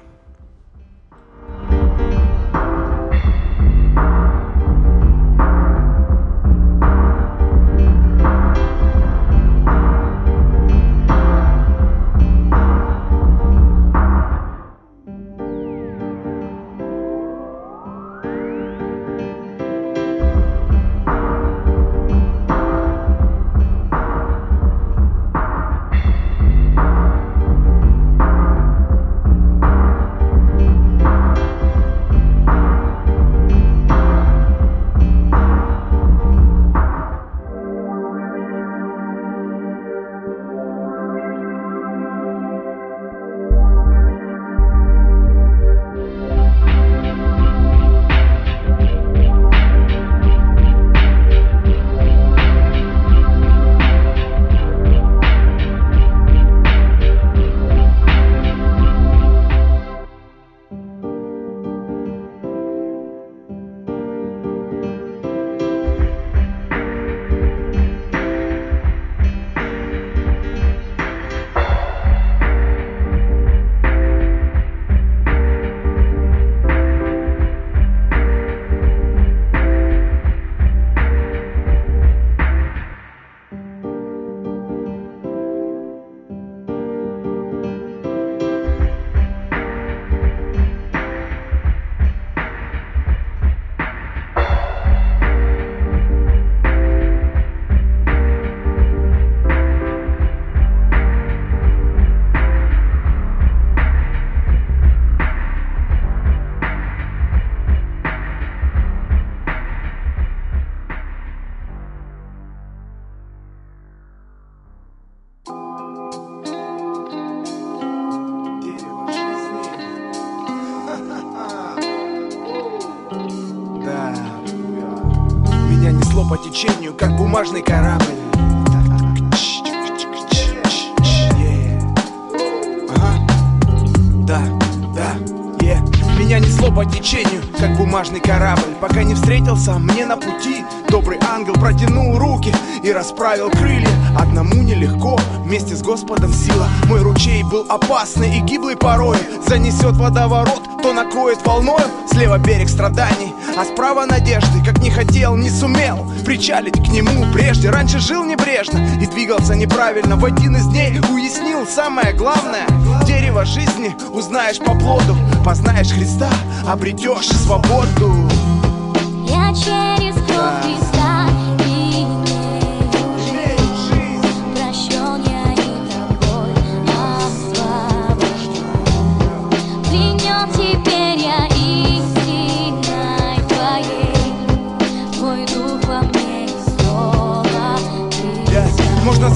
Бумажный корабль Да, да, е Меня несло по течению, как бумажный корабль Пока не встретился мне на пути Добрый ангел протянул руки и расправил крылья. Одному нелегко, вместе с Господом сила. Мой ручей был опасный и гиблый порой. Занесет водоворот, то накроет волною. Слева берег страданий, а справа надежды. Как не хотел, не сумел причалить к нему. Прежде Раньше жил небрежно и двигался неправильно. В один из дней уяснил самое главное. Дерево жизни узнаешь по плоду. Познаешь Христа, обретешь свободу.
Я через кровь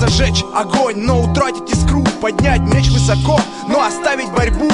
зажечь огонь, но утратить искру Поднять меч высоко, но оставить борьбу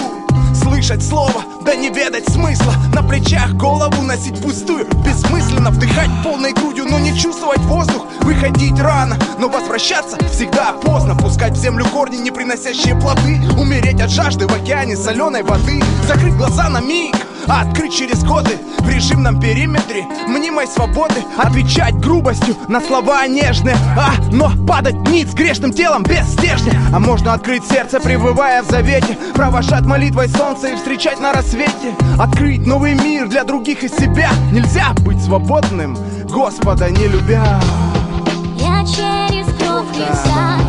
Слышать слово, да не ведать смысла. На плечах голову носить пустую Бессмысленно вдыхать полной грудью, но не чувствовать воздух Выходить рано, но возвращаться всегда поздно Пускать в землю корни, не приносящие плоды. Умереть от жажды в океане соленой воды Закрыть глаза на миг, а открыть через годы В режимном периметре мнимой свободы. Отвечать грубостью на слова нежные. А, но падать ниц грешным телом без стержня. А можно открыть сердце, пребывая в завете. Провожать молитвой солнце и встречать на рассвете. Открыть новый мир для других и себя. Нельзя быть свободным, Господа не любя.
Я через кровь Христа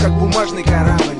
как бумажный корабль